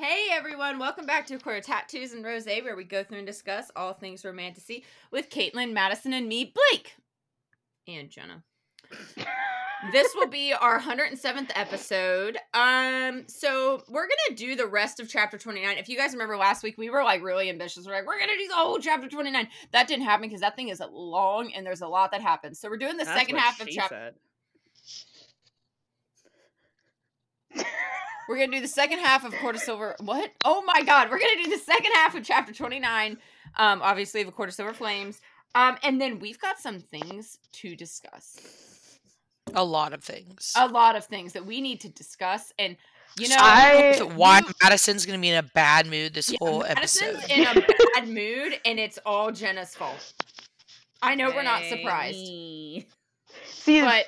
Hey everyone, welcome back to Quarter Tattoos and Rose, where we go through and discuss all things romantasy with Caitlin, Madison, and me, Blake, and Jenna. this will be our 107th episode. Um, so we're gonna do the rest of chapter 29. If you guys remember last week, we were like really ambitious. We're like, we're gonna do the whole chapter 29. That didn't happen because that thing is long and there's a lot that happens. So we're doing the That's second half of chapter. Said. We're gonna do the second half of Court of Silver. What? Oh my God! We're gonna do the second half of chapter twenty nine. Um, obviously, of A Court of Silver Flames. Um, and then we've got some things to discuss. A lot of things. A lot of things that we need to discuss, and you know, I don't why you- Madison's gonna be in a bad mood this yeah, whole Madison's episode. in a bad mood, and it's all Jenna's fault. I know we're not surprised, See, but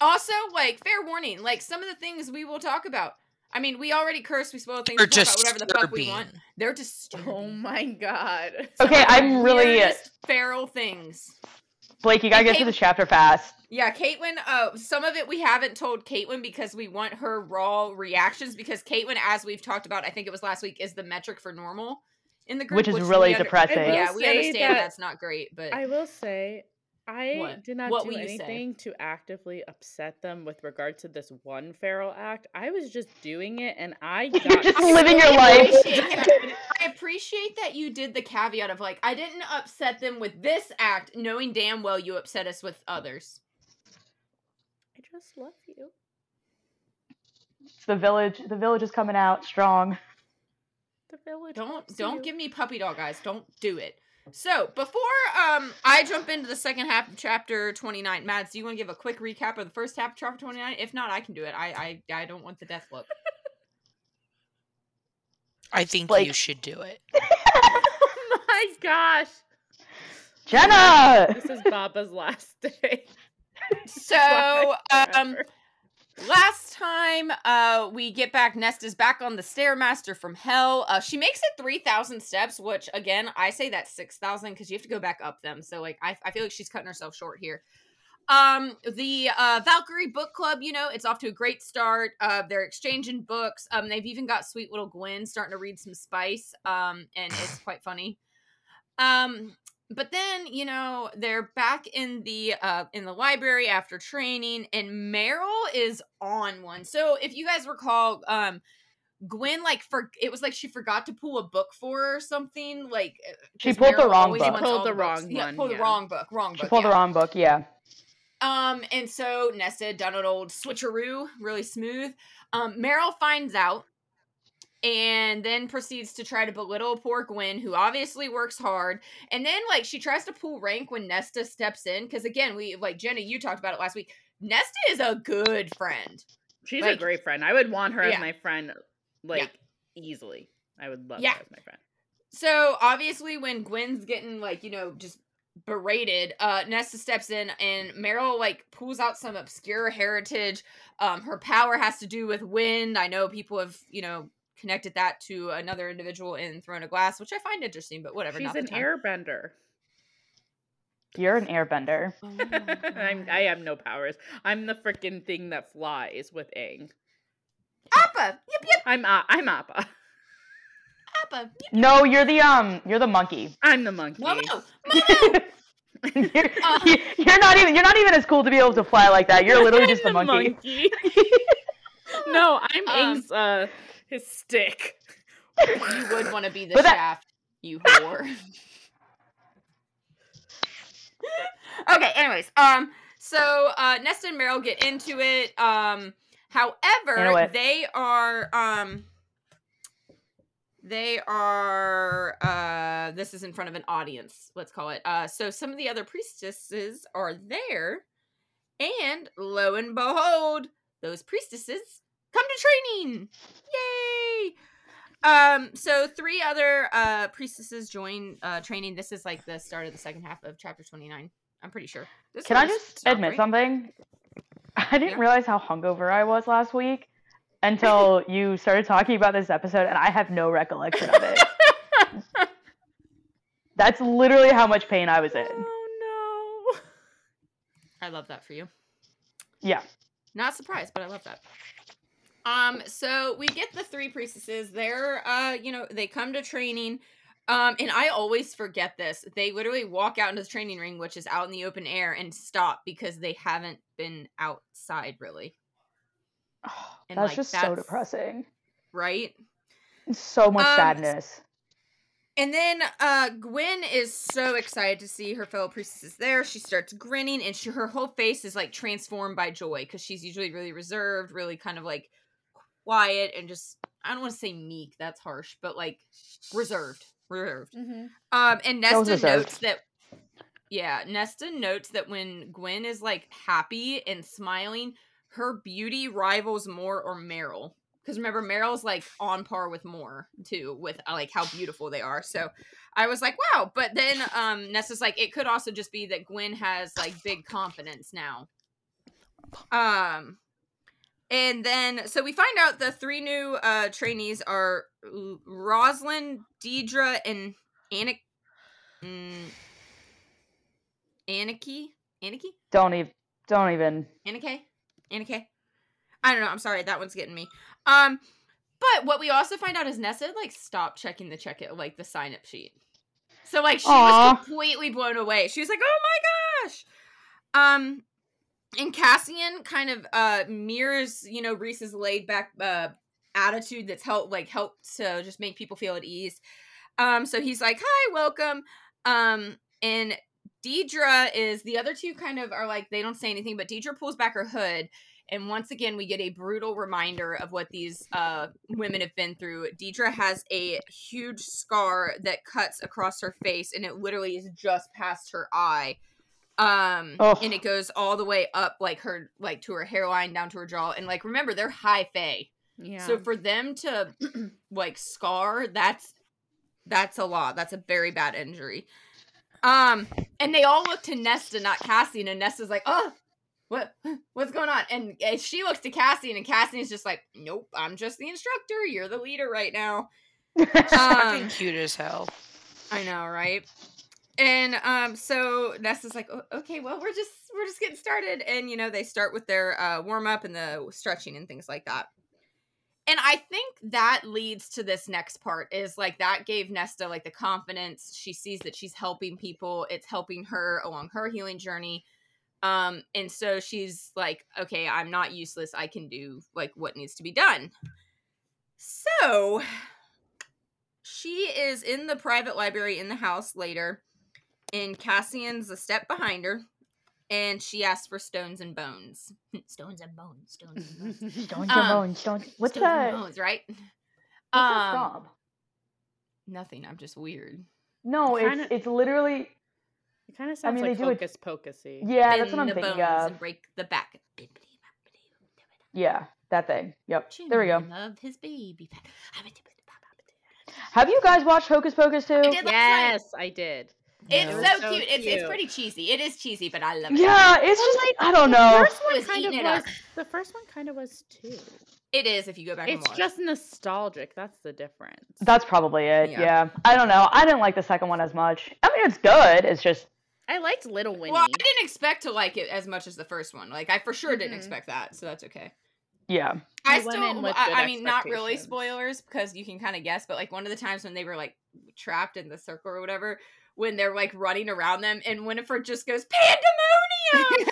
also, like, fair warning, like some of the things we will talk about. I mean, we already cursed, we spoiled things, Or we talk about just whatever the fuck we want. They're just. Oh my god. okay, I'm really weirdest feral things. Blake. You gotta get to the chapter fast. Yeah, Caitlin. Uh, some of it we haven't told Caitlin because we want her raw reactions. Because Caitlin, as we've talked about, I think it was last week, is the metric for normal in the group, Which is really under- depressing. Yeah, we understand that- that's not great, but I will say, I What? did not What do will say? anything to actively upset them with regard to this one feral act. I was just doing it, and I got You're just I living your life. appreciate- I appreciate that you did the caveat of like, I didn't upset them with this act, knowing damn well you upset us with others. I just love you. It's the village. The village is coming out strong. The village. Don't don't you. give me puppy dog eyes. Don't do it. So before um I jump into the second half of chapter twenty nine, Mads, do you want to give a quick recap of the first half of chapter twenty nine? If not, I can do it. I I I don't want the death look. I think Like- you should do it. oh my gosh. Jenna. This is Baba's last day. So um last time uh we get back nesta's back on the stairmaster from hell. Uh she makes it 3000 steps which again i say that's 6000 because you have to go back up them. So like I, I feel like she's cutting herself short here. Um the uh valkyrie book club you know it's off to a great start. Uh they're exchanging books. Um they've even got sweet little gwen starting to read some spice um and it's quite funny. Um but then you know they're back in the uh in the library after training and merrill is on one so if you guys recall um gwen like for it was like she forgot to pull a book for her or something like she She 'cause pulled the wrong book. She pulled all the books. wrong yeah, one, pulled the wrong book wrong book She pulled yeah. the wrong book. Yeah. Um, and so Nesta done an old switcheroo, really smooth. Um, Merrill finds out and then proceeds to try to belittle poor Gwen, who obviously works hard. And then, like, she tries to pull rank when Nesta steps in. Because, again, we, like, Jenna, you talked about it last week. Nesta is a good friend. She's Like- a great friend. I would want her Yeah. as my friend, like easily. I would love Yeah. her as my friend. So, obviously, when Gwen's getting, like, you know, just berated, uh, Nesta steps in and Merrill, like, pulls out some obscure heritage. Um, her power has to do with wind. I know people have, you know, connected that to another individual in Throne of Glass, which I find interesting, but whatever. She's not an time. airbender. You're an airbender. Oh I'm, I have no powers. I'm the freaking thing that flies with Aang. Appa! Yep, yep, I'm uh, I'm Appa. Appa! Yep. No, you're the um. You're the monkey. I'm the monkey. Momo! you're, Uh. you're not even. You're not even as cool to be able to fly like that. You're literally I'm just a the monkey. no, I'm Um, Aang's uh his stick. You would want to be the But that- shaft, you whore. okay, anyways, um, so uh Nesta and Merrill get into it. Um, You know however, they are um they are uh this is in front of an audience, let's call it. Uh so some of the other priestesses are there, and lo and behold, those priestesses come to training. Yay! Um, so three other uh priestesses join uh training. This is like the start of the second half of chapter 29. I'm pretty sure. This Can I just admit great. something? I didn't Yeah. realize how hungover I was last week until you started talking about this episode, and I have no recollection of it. That's literally how much pain I was in. Oh no. I love that for you. Yeah. Not surprised, but I love that. Um, so we get the three priestesses. They're uh, you know, they come to training. Um, and I always forget this. They literally walk out into the training ring, which is out in the open air, and stop because they haven't been outside really, And, that's like, just so depressing. right? So much Um, sadness. And then uh Gwen is so excited to see her fellow priestesses there. She starts grinning and she, her whole face is like transformed by joy because she's usually really reserved, really kind of like quiet and just I don't want to say meek, that's harsh, but like reserved. Reserved. Mm-hmm. Um and Nesta reserved. notes that yeah, Nesta notes that when Gwen is like happy and smiling, her beauty rivals Mor or Merrill. Because remember, Merrill's like on par with Mor too, with uh, like how beautiful they are. So I was like, wow. But then um Nesta's like, it could also just be that Gwen has like big confidence now. Um and then so we find out the three new uh trainees are Rosalind, Deidre, and Anik mm, Aniki? Aniki? Don't even. Don't even. Anike? Anike? I don't know. I'm sorry. That one's getting me. Um, but what we also find out is Nessa like stopped checking the check it like the sign up sheet. So like she Aw. was completely blown away. She was like, "Oh my gosh!" Um, and Cassian kind of uh mirrors you know Rhys's laid back uh attitude that's helped like helped to just make people feel at ease. Um, so he's like, "Hi, welcome." Um, and Deidre is the other two kind of are like they don't say anything, but Deidre pulls back her hood, and once again we get a brutal reminder of what these uh women have been through. Deidre has a huge scar that cuts across her face, and it literally is just past her eye. Um, Ugh. and it goes all the way up, like her, like to her hairline, down to her jaw, and like remember they're high fae, Yeah. so for them to like scar, that's that's a lot. That's a very bad injury. Um, and they all look to Nesta, not cassie and Nesta's like, "Oh, what, what's going on?" And uh, she looks to cassie and Cassian's just like, "Nope, I'm just the instructor. You're the leader right now." Fucking Um, cute as hell. I know, right? And um, so Nesta's like, "O- okay, well, we're just we're just getting started, and you know, they start with their uh, warm up and the stretching and things like that. And I think that leads to this next part is like that gave Nesta like the confidence. She sees that she's helping people. It's helping her along her healing journey. Um, and so she's like, okay, I'm not useless. I can do like what needs to be done. So she is in the private library in the house later, and Cassian's a step behind her, and she asks for stones and bones. stones and bones, stones and bones. Don't Um, you bones, don't. What's stones and that? bones, right? What's that Um, from? nothing. I'm just weird. No, it's Kinda- it's literally. It kind of sounds mean, they like do it- Hocus Pocusy. Yeah, that's what I'm the thinking bones of. and break the back. Yeah, that thing. Yep. There we go. Children Of his baby. Have you guys watched Hocus Pocus too? I did last night. Yes, I did. It's No. so, So cute. It's it's pretty cheesy. It is cheesy, but I love it. Yeah, it's just like I don't know. The first one was kind of was. The first one kind of was too. It is if you go back It's watch. just nostalgic. That's the difference. That's probably it. Yeah. Yeah. I don't know. I didn't like the second one as much. I mean, it's good. It's just I liked Little Winnie. Well, I didn't expect to like it as much as the first one. Like I for sure didn't Mhm. expect that, so that's okay. yeah. I, I still, I, I mean, not really spoilers because you can kind of guess, but like one of the times when they were like trapped in the circle or whatever, when they're like running around them, and Winifred just goes pandemonium.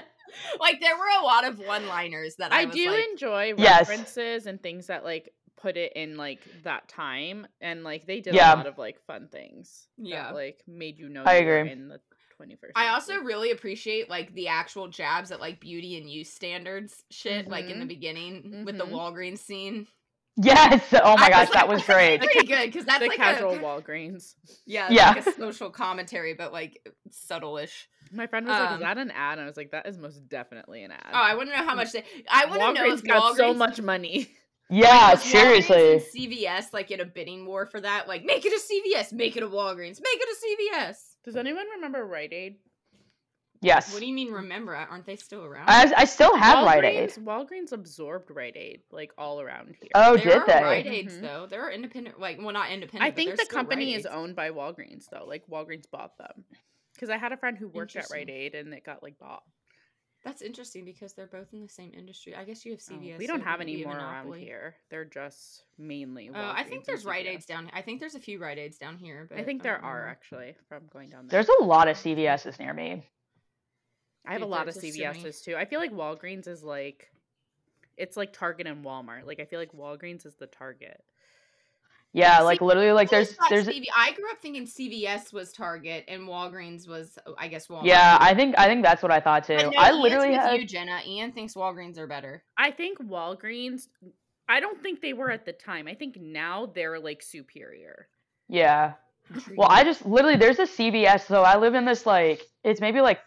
like there were a lot of one-liners that I, I was do like, enjoy Yes. references and things that like put it in like that time, and like they did Yeah. a lot of like fun things. Yeah. that, like made you know. I you were agree. In the twenty first. I also really appreciate like the actual jabs at like beauty and use standards shit, like in the Mhm. beginning with the Mhm. Walgreens scene. Yes. Oh my I gosh, was that like, was great. Pretty good because that's the like casual a Walgreens. yeah, Yeah. like a social commentary, but like subtle-ish. My friend was like, Um, "Is that an ad?" And I was like, "That is most definitely an ad." Oh, I want to know how much they. I want to know Walgreens if got so much money. Yeah, was Walgreens seriously. CVS like in a bidding war for that. Like, make it a CVS, make it a Walgreens, make it a CVS. Does anyone remember Rite Aid? Yes. What do you mean? Remember? Aren't they still around? I, I still have Rite Aid. Walgreens, Walgreens absorbed Rite Aid like all around here. Oh, there did are they? Rite Aids Mhm. though. There are independent, like well, not independent. I think there's the still company Rite is owned by Walgreens though. Like Walgreens bought them. Because I had a friend who worked at Rite Aid and it got like bought. That's interesting because they're both in the same industry. I guess you have Oh, CVS. we don't it have any more around here. They're just mainly. Uh, I think there's Rite Aids down. I think there's a few Rite Aids down here. But I think there don't are actually from going down there. There's a lot of CVS's near me. I have a lot of there's just. CVS's too. I feel like Walgreens is like, it's like Target and Walmart. Like I feel like Walgreens is the Target. Yeah, See, like literally, like I there's thought there's CV I grew up thinking CVS was Target and Walgreens was, I guess, Walmart. yeah. I think I think that's what I thought too. But no, I literally with had you, Jenna. Ian thinks Walgreens are better. I think Walgreens. I don't think they were at the time. I think now they're like superior. yeah. Well, I just literally there's a CVS. So I live in this like it's maybe like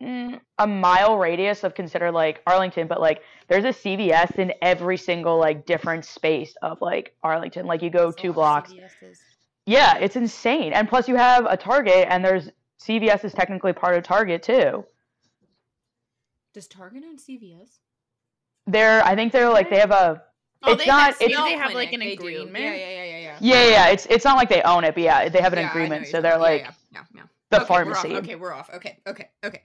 mm, a mile radius of consider like Arlington, but like there's a CVS in every single like different space of like Arlington. Like you go That's two blocks. CVSs. Yeah, it's insane. And plus you have a Target, and there's CVS is technically part of Target too. Does Target own CVS? They're I think they're like they have a Oh, It's they have not- that it's- they have, like, an they do. agreement? Yeah, yeah, yeah, yeah, yeah. yeah yeah. It's it's not like they own it, but yeah, they have an Yeah, agreement. So they're like yeah, yeah, yeah, yeah. The okay, pharmacy. We're off. Okay, we're off. Okay, okay, okay.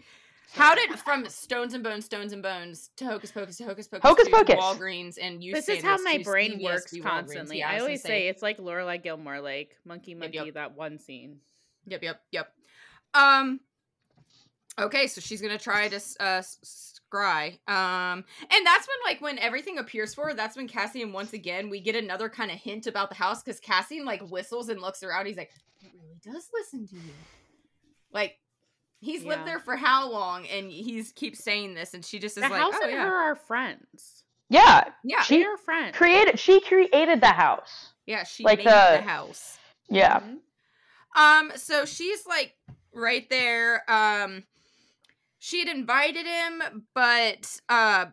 How did from Stones and Bones, Stones and Bones to Hocus Pocus to Hocus Pocus, Hocus to Pocus. Walgreens and you this is how this my brain CVS works constantly. Yeah, I, was always gonna say it's like Lorelai Gilmore, like Monkey Yep, Monkey, yep. that one scene. Yep, yep, yep. Um. Okay, so she's gonna try to uh scry. Um, and that's when like when everything appears for her. That's when Cassian once again we get another kind of hint about the house because Cassian like whistles and looks around. He's like, it really does listen to you. Like. He's lived there for how long, and he's keeps saying this, and she just is The like, house "Oh and yeah, her are our friends. yeah, yeah, She- They're friends. created she created the house. yeah." She like made the- the house. Yeah. Mhm. Um, so she's like right there. Um, she had invited him, but uh,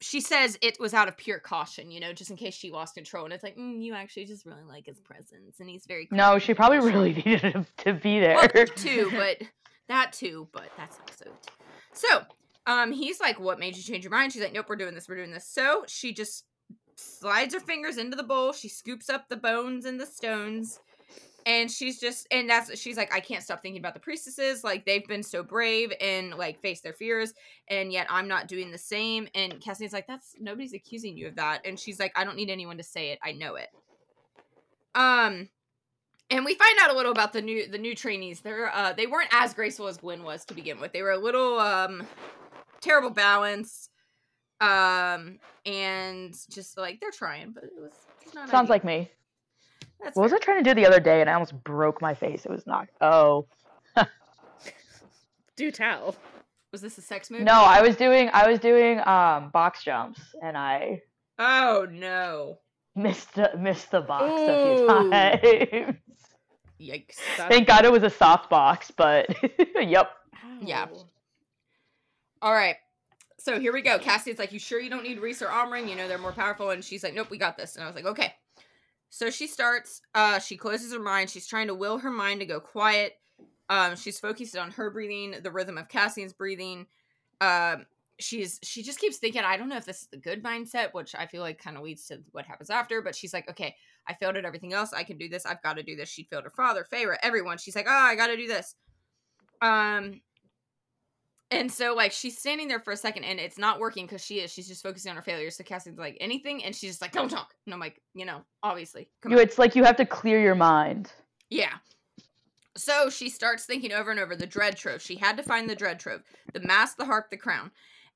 she says it was out of pure caution, you know, just in case she lost control. And it's like, mm, you actually just really like his presence, and he's very. No, she probably really needed him to be there. Well, too, but that too, but that's also. So, um, he's like, "What made you change your mind?" She's like, "Nope, we're doing this. We're doing this." So she just slides her fingers into the bowl. She scoops up the bones and the stones, and she's just, and that's she's like, "I can't stop thinking about the priestesses. Like they've been so brave and like face their fears, and yet I'm not doing the same." And Cassidy's like, "That's nobody's accusing you of that," and she's like, "I don't need anyone to say it. I know it." Um and we find out a little about the new the new trainees. They're uh they weren't as graceful as Gwen was to begin with. They were a little um terrible balance. Um and just like they're trying, but it was not Sounds ideal. like me. That's What was. I trying to do the other day and I almost broke my face? It was not. Oh. Do tell. Was this a sex move? No, I was doing I was doing um box jumps and I Oh no. missed the, missed the box a Ooh. few times. Yikes. Thank God it was a soft box, but yep. Yeah. All right. So here we go. Cassie's like, You sure you don't need Rhys or Amren? You know they're more powerful. And she's like, Nope, we got this. And I was like, Okay. So she starts, uh, she closes her mind. She's trying to will her mind to go quiet. Um, she's focused on her breathing, the rhythm of Cassian's breathing. Um, she's she just keeps thinking, I don't know if this is the good mindset, which I feel like kind of leads to what happens after, but she's like, Okay, I failed at everything else. I can do this. I've got to do this. She failed her father, Feyre, everyone. She's like, Oh, I gotta do this. Um and so like she's standing there for a second and it's not working because she is. She's just focusing on her failures. So Cassie's like, anything? And she's just like, don't talk. And I'm like, you know, obviously. Come You on. it's like you have to clear your mind. Yeah. So she starts thinking over and over the dread trove. She had to find the dread trove, the mask, the harp, the crown,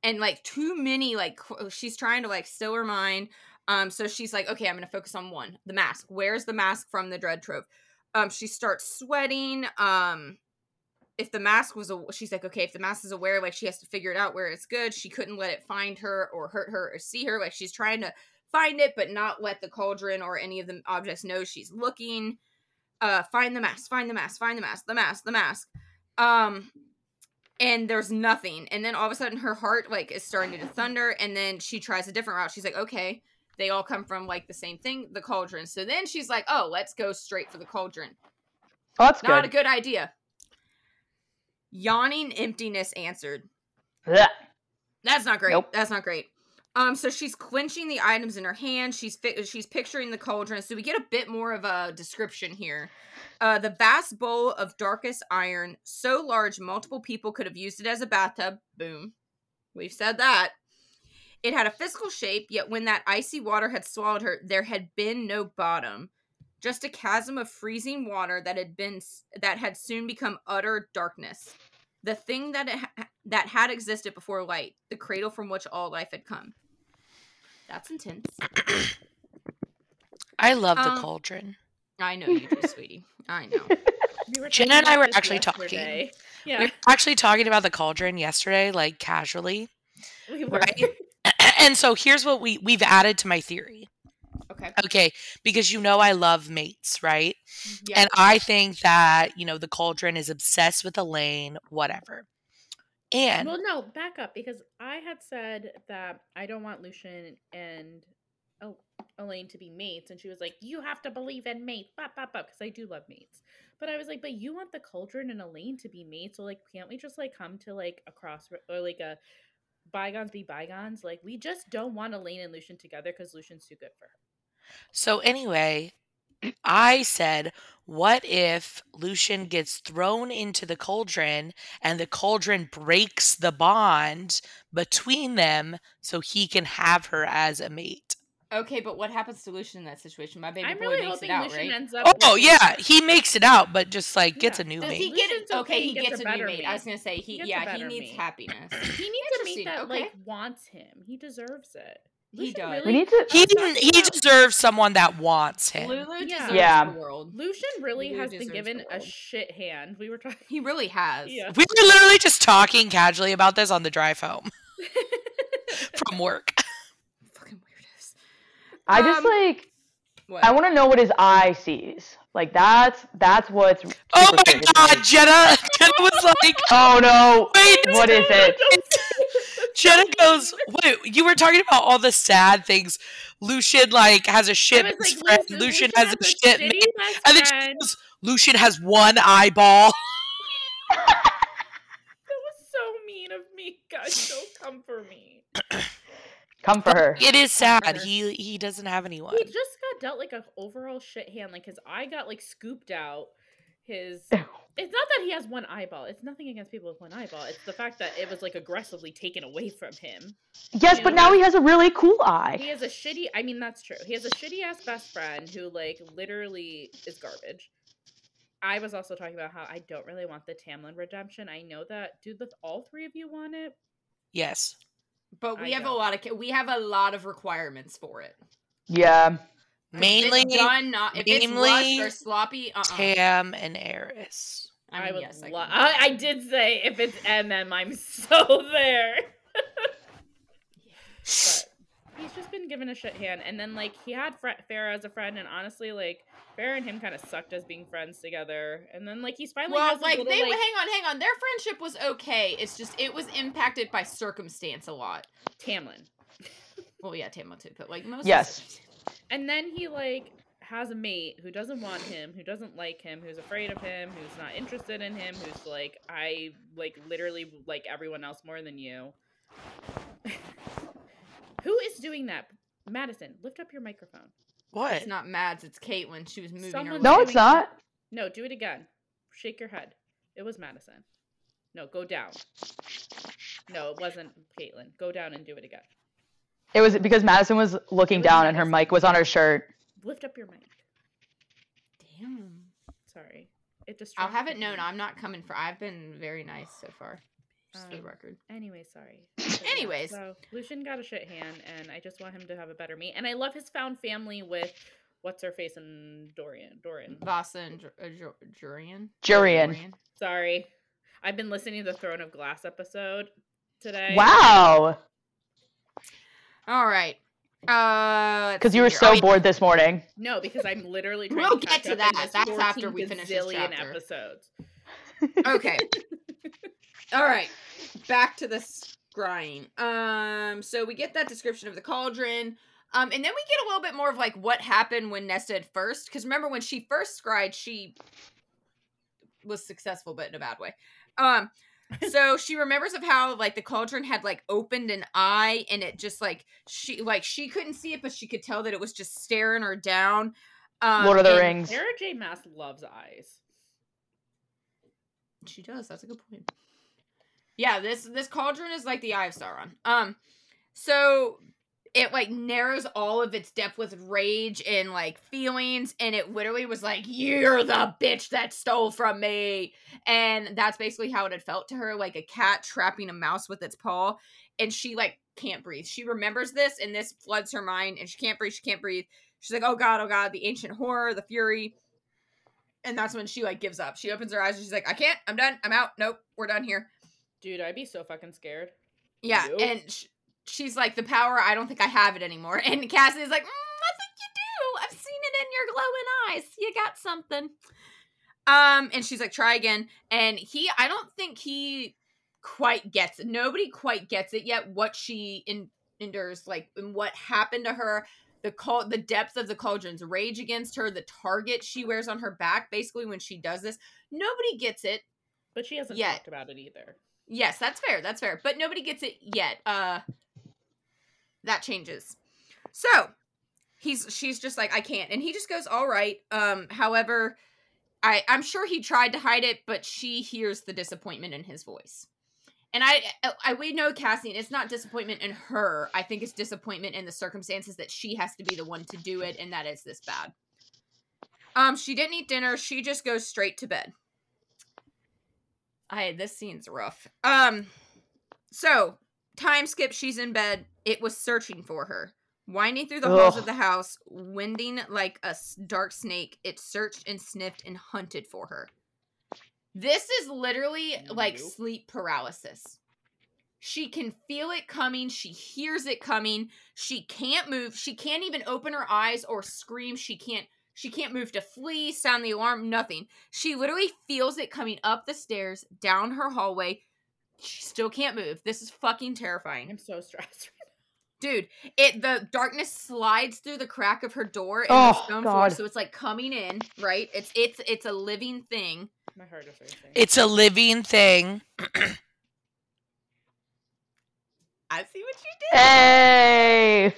and like too many. Like she's trying to like still her mind. Um, so she's like, okay, I'm gonna focus on one, the mask. Where's the mask from the dread trove? Um, she starts sweating. Um, if the mask was a, she's like, okay, if the mask is aware, like she has to figure it out where it's good. She couldn't let it find her or hurt her or see her. Like she's trying to find it, but not let the cauldron or any of the objects know she's looking. Uh find the mask find the mask find the mask the mask the mask. Um and there's nothing. And then all of a sudden her heart like is starting to thunder and then she tries a different route. She's like okay they all come from like the same thing the cauldron. So then she's like oh let's go straight for the cauldron. Oh, that's not good. a good idea yawning emptiness answered Blech. that's not great. Nope. That's not great. Um, so she's clenching the items in her hand. She's fi- she's picturing the cauldron. So we get a bit more of a description here. Uh, the vast bowl of darkest iron, so large multiple people could have used it as a bathtub. Boom. We've said that. It had a physical shape, yet when that icy water had swallowed her, there had been no bottom, just a chasm of freezing water that had been that had soon become utter darkness. The thing that it ha- that had existed before light, the cradle from which all life had come. That's intense. I love the Um, cauldron. I know you do, sweetie. I know. We were Jenna and I were this actually talking. yesterday. We were actually talking about the cauldron yesterday, like casually. we were. Right. And so here's what we we've added to my theory. Okay. Okay, because you know I love mates, right? Yeah. And I think that, you know, the cauldron is obsessed with Elain, whatever. And Well, no, back up because I had said that I don't want Lucien and oh, Elain to be mates, and she was like, "You have to believe in mates," bop bop bop, because I do love mates. But I was like, "But you want the Cauldron and Elain to be mates, so like, can't we just like come to like a cross or like a bygones be bygones? Like, we just don't want Elain and Lucien together because Lucien's too good for her." So anyway, I said, what if Lucien gets thrown into the cauldron and the cauldron breaks the bond between them so he can have her as a mate? Okay, but what happens to Lucien in that situation? My baby I'm boy really makes hoping it out, Lucien right? ends up. Oh with- yeah, he makes it out, but just like gets Yeah. a new Does mate. he get Lucien's it? okay, Okay, he he gets gets a a new better mate. I was mate. gonna say he, He gets a yeah, he better needs mate. happiness. He needs a mate Interesting, that okay. like wants him. He deserves it. He Lucien does. We need to. He didn't. He deserves someone that wants him. Lulu Yeah. deserves Yeah. the world. Lucien really Lulu has been given a world. shit hand. We were talking. He really has. Yeah. We were literally just talking casually about this on the drive home from work. Fucking weirdos. I just Um, like. What? I want to know what his eye sees. Like that's that's what's. Oh my curious god, me. Jenna! Jenna was like, Oh no! wait, What is it? Jenna goes, wait, you were talking about all the sad things. Lucien like has a shit was like, friend. Lucien, Lucien has a shit man. mate. best And then she goes, Lucien has one eyeball. That was so mean of me. Guys, don't come for me. Come for her. It is sad. He he doesn't have anyone. He just got dealt like a overall shit hand. Like his eye got like scooped out. His it's not that he has one eyeball. It's nothing against people with one eyeball. It's the fact that it was like aggressively taken away from him. Yes, You but know, now he has a really cool eye. He has a shitty. I mean, that's true. He has a shitty ass best friend who like literally is garbage. I was also talking about how I don't really want the Tamlin redemption. I know that. Do the all three of you want it? Yes. But we I have a don't. lot of we have a lot of requirements for it. Yeah. 'Cause if Mainly it's done, not if it's mainly rushed or sloppy. Uh-uh. Tam and Eris. I, I, mean, would. yes, I lo- I, I did say if it's MM, I'm so there. but he's just been given a shit hand, and then like he had Fre- Feyre as a friend, and honestly, like Feyre and him kind of sucked as being friends together, and then like he's finally well, has like little, they like, hang on, hang on. Their friendship was okay. It's just it was impacted by circumstance a lot. Tamlin, Well, yeah, Tamlin too, but like most. Yes. And then he like has a mate who doesn't want him, who doesn't like him, who's afraid of him, who's not interested in him, who's like I like literally like everyone else more than you. who is doing that? Madison, lift up your microphone. What? It's not Mads. It's Caitlin. She was moving her. No, it's not. No, do it again. Shake your head. It was Madison. No, go down. No, it wasn't Caitlin. Go down and do it again. It was because Madison was looking was down and her mic was on her shirt. Lift up your mic. Damn. Sorry. It just I'll have it known. I'm not coming for. I've been very nice so far. Just for the Um, record. Anyway, sorry. But Anyways. so Lucien got a shit hand, and I just want him to have a better me. And I love his found family with what's her face and Dorian. Dorian. Vassa and Jur- uh, Jur- Jurian. Jurian. Sorry, I've been listening to the Throne of Glass episode today. Wow. All right. Uh, Because you were so bored this morning. No, because I'm literally trying We'll to get to that. That's after we finish this gazillion chapter. episodes. okay. All right. Back to the scrying. Um, so we get that description of the cauldron. Um, and then we get a little bit more of like what happened when Nesta at first. Because remember when she first scried, she was successful, but in a bad way. Um, so she remembers of how like the cauldron had like opened an eye and it just like she like she couldn't see it, but she could tell that it was just staring her down. Um, Lord of the and- Rings. Sarah J. Maas loves eyes. She does. That's a good point. Yeah, this this cauldron is like the eye of Sauron. Um, so it like narrows all of its depth with rage and like feelings, and it literally was like, "You're the bitch that stole from me," and that's basically how it had felt to her, like a cat trapping a mouse with its paw, and she like can't breathe. She remembers this, and this floods her mind, and she can't breathe. She can't breathe. She's like, "Oh God, oh God!" The ancient horror, the fury. And that's when she like gives up. She opens her eyes and she's like, "I can't. I'm done. I'm out. Nope. We're done here." Dude, I'd be so fucking scared. Yeah, Nope. and sh- she's like, the power, I don't think I have it anymore. And Cassie's like, mm, I think you do. I've seen it in your glowing eyes. You got something. Um, and she's like, try again. And he, I don't think he quite gets it. Nobody quite gets it yet. What she in, endures, like, and what happened to her. The call, the depth of the cauldron's rage against her, the target she wears on her back, basically when she does this, nobody gets it. But she hasn't Yet. talked about it either. Yes, that's fair. That's fair. But nobody gets it yet. Uh that changes. So, he's she's just like I can't. And he just goes, "All right." Um however, I I'm sure he tried to hide it, but she hears the disappointment in his voice. And I, I we know Cassian, it's not disappointment in her. I think it's disappointment in the circumstances that she has to be the one to do it and that it's this bad. Um she didn't eat dinner. She just goes straight to bed. I this scene's rough. Um so time skip, she's in bed. It was searching for her. Winding through the halls of the house, winding like a dark snake, it searched and sniffed and hunted for her. This is literally like sleep paralysis. She can feel it coming. She hears it coming. She can't move. She can't even open her eyes or scream. She can't she can't move to flee, sound the alarm, nothing. She literally feels it coming up the stairs, down her hallway. She still can't move. This is fucking terrifying. I'm so stressed. Dude, it the darkness slides through the crack of her door in Oh, the stone floor, God. so it's like coming in, right? It's it's it's a living thing. My heart is racing. It's a living thing. I see what you did. Hey.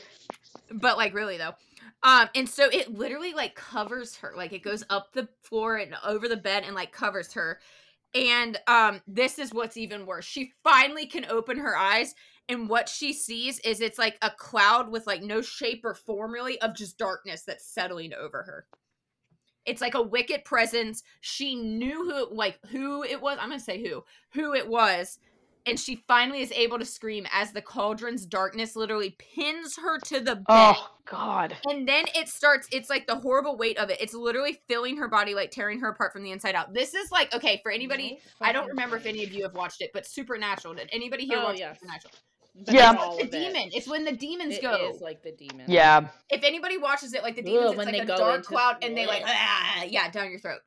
but like really though um and so it literally like covers her like it goes up the floor and over the bed and like covers her and um this is what's even worse. She finally can open her eyes and what she sees is it's like a cloud with like no shape or form really of just darkness that's settling over her. It's like a wicked presence. She knew who like who it was. I'm gonna say who. Who it was and she finally is able to scream as the cauldron's darkness literally pins her to the bed. Oh God. And then it starts, it's like the horrible weight of it. It's literally filling her body, like tearing her apart from the inside out. This is like, okay, for anybody, I don't remember if any of you have watched it, but Supernatural. Did anybody here Oh, watch yes. Supernatural? But Yeah. not all The of it. demon. It's when the demons It go. It is like the demon. Yeah. if anybody watches it, like the demons, Ugh, it's when like they a go dark cloud and they like, ah, yeah, down your throat.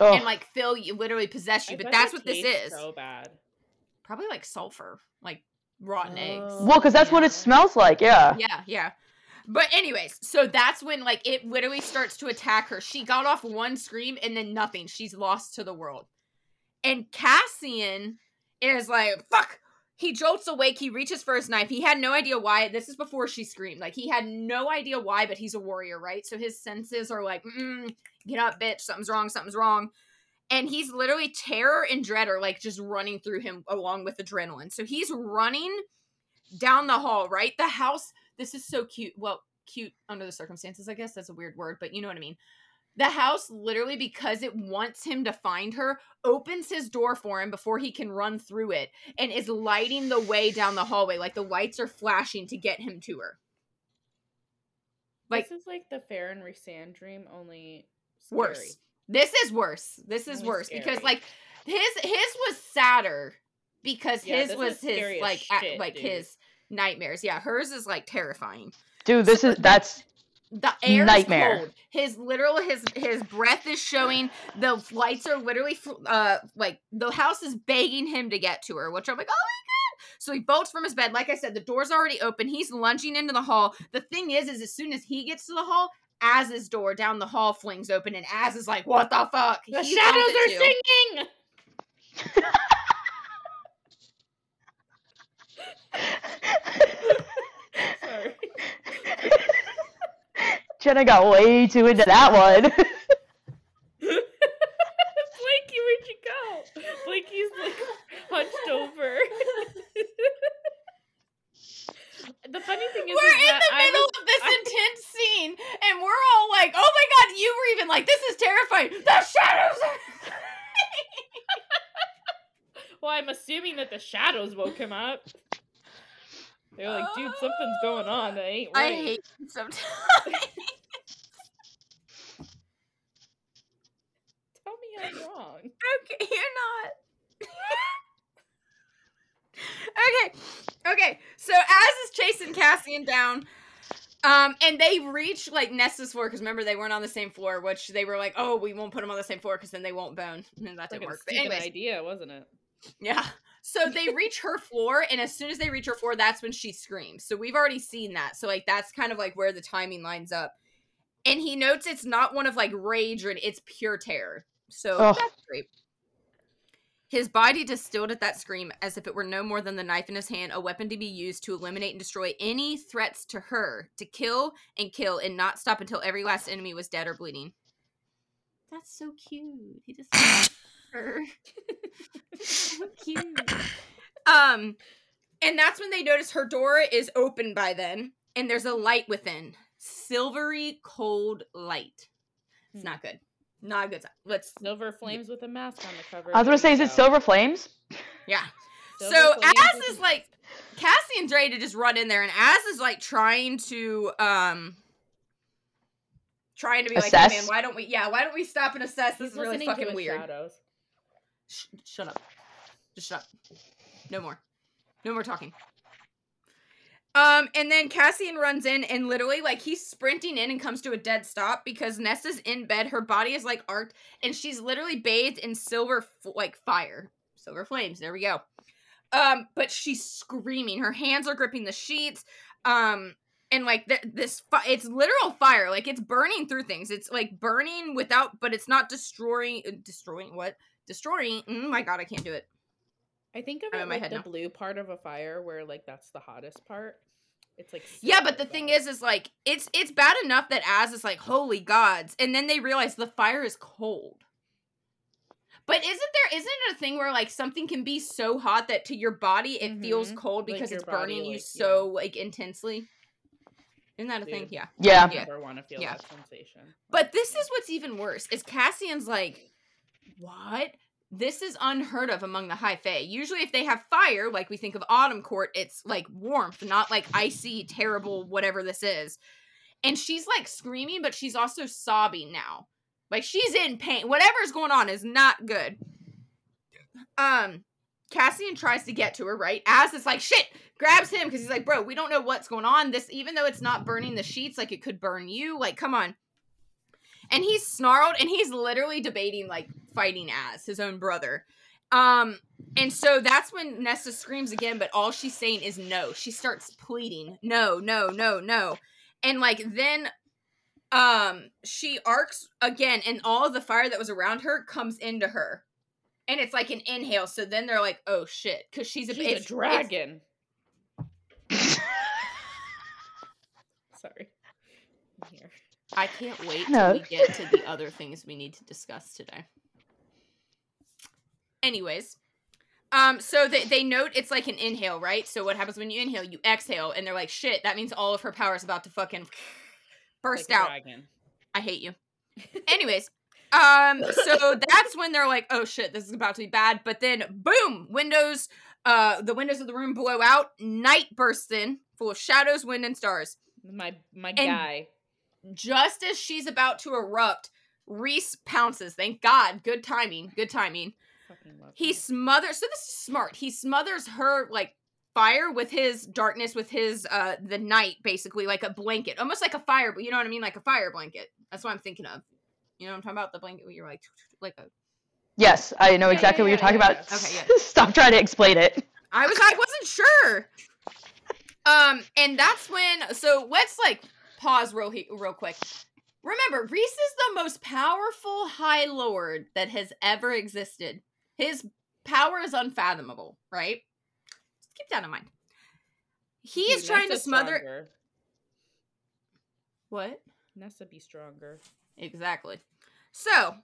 Oh. And like fill you, literally possess you. I but that's what this is. So bad. Probably like sulfur, like rotten eggs. Well, because that's what it smells like. Yeah. Yeah, yeah. But anyways, so that's when like it literally starts to attack her. She got off one scream and then nothing. She's lost to the world. And Cassian is like, fuck. He jolts awake. He reaches for his knife. He had no idea why. This is before she screamed. Like he had no idea why, but he's a warrior, right? So his senses are like, mm, get up, bitch. Something's wrong. Something's wrong. And he's literally terror and dread are like just running through him along with adrenaline. So he's running down the hall, right? The house this is so cute. Well, cute under the circumstances, I guess that's a weird word, but you know what I mean. The house literally because it wants him to find her opens his door for him before he can run through it and is lighting the way down the hallway like the lights are flashing to get him to her. Like this is like the Feyre and Rhysand dream, only scary. worse. This is worse. This is Only worse because like his his was sadder because Yeah, his was his like a- shit, like dude. his nightmares. Yeah, hers is like terrifying. Dude, this is that's The air Nightmare. is cold. His literal his his breath is showing. The lights are literally uh like the house is begging him to get to her, which I'm like, oh my god! So he bolts from his bed. Like I said, the door's already open. He's lunging into the hall. The thing is, is as soon as he gets to the hall, Az's door down the hall flings open, and Az is like, "What the fuck?" The He shadows are too. singing. Sorry. Jenna got way too into that one. Blakey, where'd you go? Blakey's like hunched over. the funny thing is, we're is in the middle was, of this I, intense scene, and we're all like, "Oh my god!" You were even like, "This is terrifying." The shadows. Are... well, I'm assuming that the shadows woke him up. They're like, "Dude, something's going on. That ain't right." I hate sometimes. Tell me I'm wrong. Okay, you're not okay, okay. So Az is chasing Cassian down. Um, and they reach like Nesta's floor because remember they weren't on the same floor, which they were like, "Oh, we won't put them on the same floor because then they won't bone." And that didn't Fucking work. But stupid anyways, idea, wasn't it? Yeah. So they reach her floor, and as soon as they reach her floor, that's when she screams. So we've already seen that. So like that's kind of like where the timing lines up. And he notes it's not one of like rage or it's pure terror. So Ugh. that's great. His body distilled at that scream as if it were no more than the knife in his hand, a weapon to be used to eliminate and destroy any threats to her, to kill and kill and not stop until every last enemy was dead or bleeding. That's so cute. He just her. so cute. Um, and that's when they notice her door is open by then, and there's a light within. Silvery, cold light. It's Hmm. not good. Not a good sign. Let's Silver flames with a mask on the cover. I was gonna say, is it. Silver Flames? yeah. Silver so flames Az is like Cassie and ready to just run in there, and Az is like trying to um trying to be like, hey, man, why don't we yeah, why don't we stop and assess? This He's is really fucking weird. Shadows. Sh- shut up. Just shut up. No more. No more talking. Um, and then Cassian runs in and literally, like, he's sprinting in and comes to a dead stop because Nessa's in bed. Her body is like arced, and she's literally bathed in silver, f- like fire, silver flames. There we go. Um, but she's screaming. Her hands are gripping the sheets. Um, and like th- this, fi- it's literal fire. Like it's burning through things. It's like burning without, but it's not destroying. uh, Destroying what? Destroying. Oh my god, I can't do it. I think of it in my like head the now. blue part of a fire, where like that's the hottest part. It's like Yeah, but super the thing is, is like it's it's bad enough that Az is like, holy gods, and then they realize the fire is cold. But isn't there isn't it a thing where like something can be so hot that to your body it feels Mhm. cold because your it's burning body, you like, so like intensely? Isn't that a thing? Yeah. Yeah. I never want to feel Yeah. that sensation. But this is what's even worse is Cassian's like, what? This is unheard of among the High Fae. Usually, if they have fire, like we think of Autumn Court, it's like warmth, not like icy, terrible, whatever this is. And she's like screaming, but she's also sobbing now. Like she's in pain. Whatever's going on is not good. Um, Cassian tries to get to her, right? Az it's like shit, grabs him because he's like, bro, we don't know what's going on. This, even though it's not burning the sheets, like it could burn you. Like, come on. And he's snarled and he's literally debating like fighting as his own brother. Um, and so that's when Nesta screams again, but all she's saying is no. She starts pleading, no, no, no, no. And like then um she arcs again and all of the fire that was around her comes into her. And it's like an inhale. So then they're like, oh shit. Cause she's a, She's a dragon. Sorry. I'm here. I can't wait till we get to the other things we need to discuss today. Anyways, um, so they, they note it's like an inhale, right? So what happens when you inhale? You exhale, and they're like, shit, that means all of her power is about to fucking burst Like out. dragon. I hate you. Anyways, um, so that's when they're like, oh shit, this is about to be bad. But then, boom, windows, uh, the windows of the room blow out. Night bursts in, full of shadows, wind, and stars. My my And- guy. Just as she's about to erupt, Rhys pounces. Thank God. Good timing. Good timing. Fucking love He him. smothers. So this is smart. He smothers her like fire with his darkness, with his uh the night, basically like a blanket, almost like a fire. But you know what I mean, like a fire blanket. That's what I'm thinking of. You know what I'm talking about? The blanket where you're like like a. Yes, I know Yeah, exactly yeah, what you're yeah, talking yeah, about. yeah. Okay, Stop trying to explain it. I was I wasn't sure. Um, and that's when so let's like pause real real quick. Remember, Rhys is the most powerful High Lord that has ever existed. His power is unfathomable, right? Just keep that in mind. He is Dude, trying to smother stronger. what? Nessa be stronger. Exactly. So,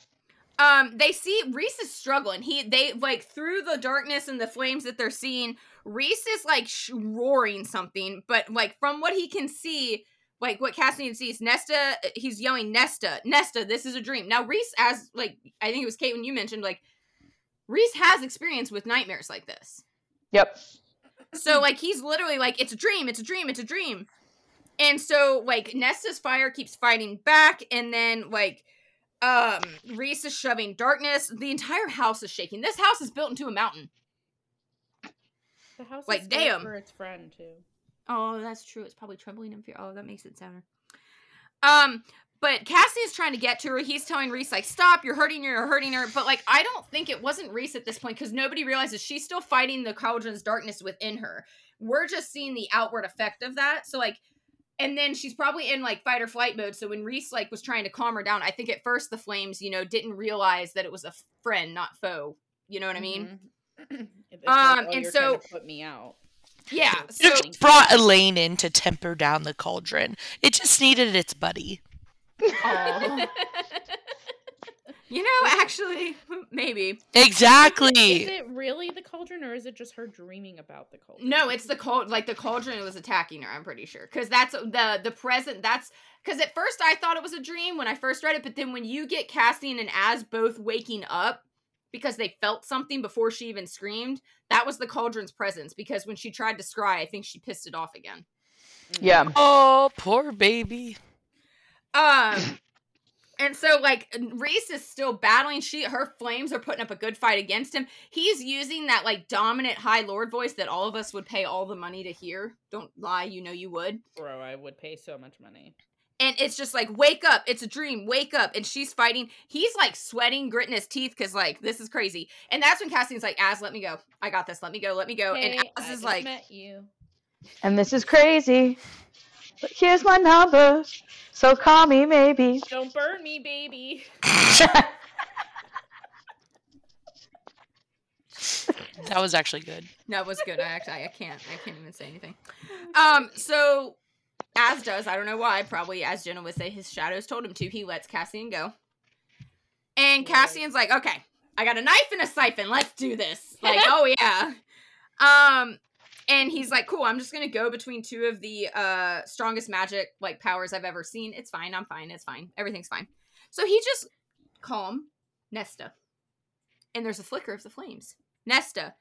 um, they see Rhys is struggling. He they like through the darkness and the flames that they're seeing, Rhys is like sh- roaring something, but like from what he can see, like what Cassian sees, Nesta, he's yelling, Nesta, Nesta, this is a dream. Now, Rhys, as like, I think it was Kate when you mentioned, like, Rhys has experience with nightmares like this. Yep. So, like, he's literally like, it's a dream, it's a dream, it's a dream. And so, like, Nesta's fire keeps fighting back, and then, like, um, Rhys is shoving darkness. The entire house is shaking. This house is built into a mountain. The house Like, is damn. for its friend too. Oh, that's true. It's probably trembling in fear. Oh, that makes it sounder. Um, but Cassie is trying to get to her. He's telling Rhys like, "Stop! You're hurting her. You're hurting her." But like, I don't think it wasn't Rhys at this point because nobody realizes she's still fighting the cauldron's darkness within her. We're just seeing the outward effect of that. So like, and then she's probably in like fight or flight mode. So when Rhys like was trying to calm her down, I think at first the flames, you know, didn't realize that it was a friend, not foe. You know what I mean? Mhm. Um, like, oh, and so- put me out. Yeah. So Just brought Elain in to temper down the cauldron. It just needed its buddy. Oh. Aw. you know, actually, maybe. Exactly. Is it really the cauldron, or is it just her dreaming about the cauldron? No, it's the cold like the cauldron was attacking her, I'm pretty sure. Cuz that's the the present that's cuz at first I thought it was a dream when I first read it, but then when you get Cassian and Az both waking up because they felt something before she even screamed, that was the cauldron's presence because when she tried to scry, I think she pissed it off again. Yeah. Oh, poor baby. Um and so like Rhys is still battling. She her flames are putting up a good fight against him. He's using that like dominant high lord voice that all of us would pay all the money to hear. Don't lie, you know you would. Bro, I would pay so much money. And it's just like, wake up, it's a dream, wake up. And she's fighting. He's like sweating, gritting his teeth because like this is crazy. And that's when Cassian's like, Az, let me go. I got this. Let me go. Let me go. Hey, and I is just like, met you. And this is crazy. But here's my number. So call me maybe. Don't burn me, baby. That was actually good. That was good. I actually I can't I can't even say anything. Um, so Az does, I don't know why, probably as Jenna would say, his shadows told him to, he lets Cassian go. And Cassian's like, okay, I got a knife and a siphon, let's do this. Like, oh yeah. Um and he's like, cool, I'm just gonna go between two of the uh strongest magic like powers I've ever seen. It's fine, I'm fine, it's fine. Everything's fine. So he just calm Nesta. And there's a flicker of the flames. Nesta,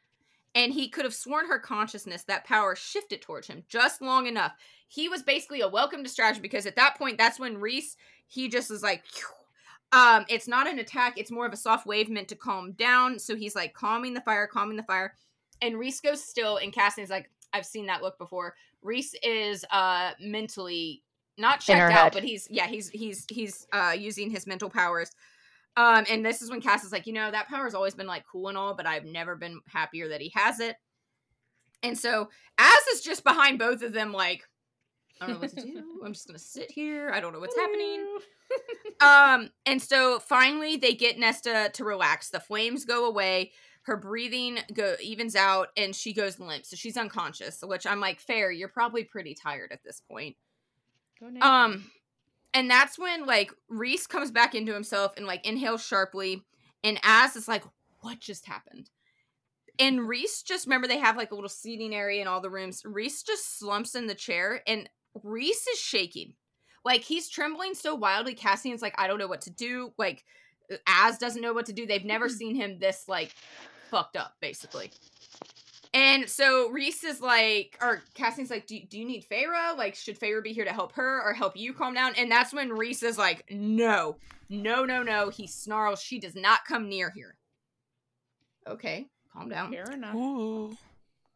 and he could have sworn her consciousness that power shifted towards him just long enough he was basically a welcome distraction because at that point that's when Rhys he just is like "Phew." um it's not an attack it's more of a soft wave meant to calm down so he's like calming the fire calming the fire and Rhys goes still and cassian's like i've seen that look before Rhys is uh mentally not checked out head. but he's yeah he's he's he's uh using his mental powers um, and this is when Cass is like, you know, that power's always been like cool and all, but I've never been happier that he has it. And so Az is just behind both of them, like, I don't know what to do. I'm just gonna sit here. I don't know what's happening. Um, and so finally they get Nesta to relax. The flames go away. Her breathing go evens out, and she goes limp. So she's unconscious. Which I'm like, fair. You're probably pretty tired at this point. Go. Um, and that's when like Rhys comes back into himself and like inhales sharply, and Az is like, "What just happened?" And Rhys just remember they have like a little seating area in all the rooms. Rhys just slumps in the chair, and Rhys is shaking, like he's trembling so wildly. Cassian's like, "I don't know what to do." Like, Az doesn't know what to do. They've never seen him this like fucked up, basically. And so Rhys is like, or Cassian's like, do, do you need Feyre? Like, should Feyre be here to help her or help you calm down? And that's when Rhys is like, no, no, no, no. He snarls, she does not come near here. Okay, calm down. Fair enough. Ooh.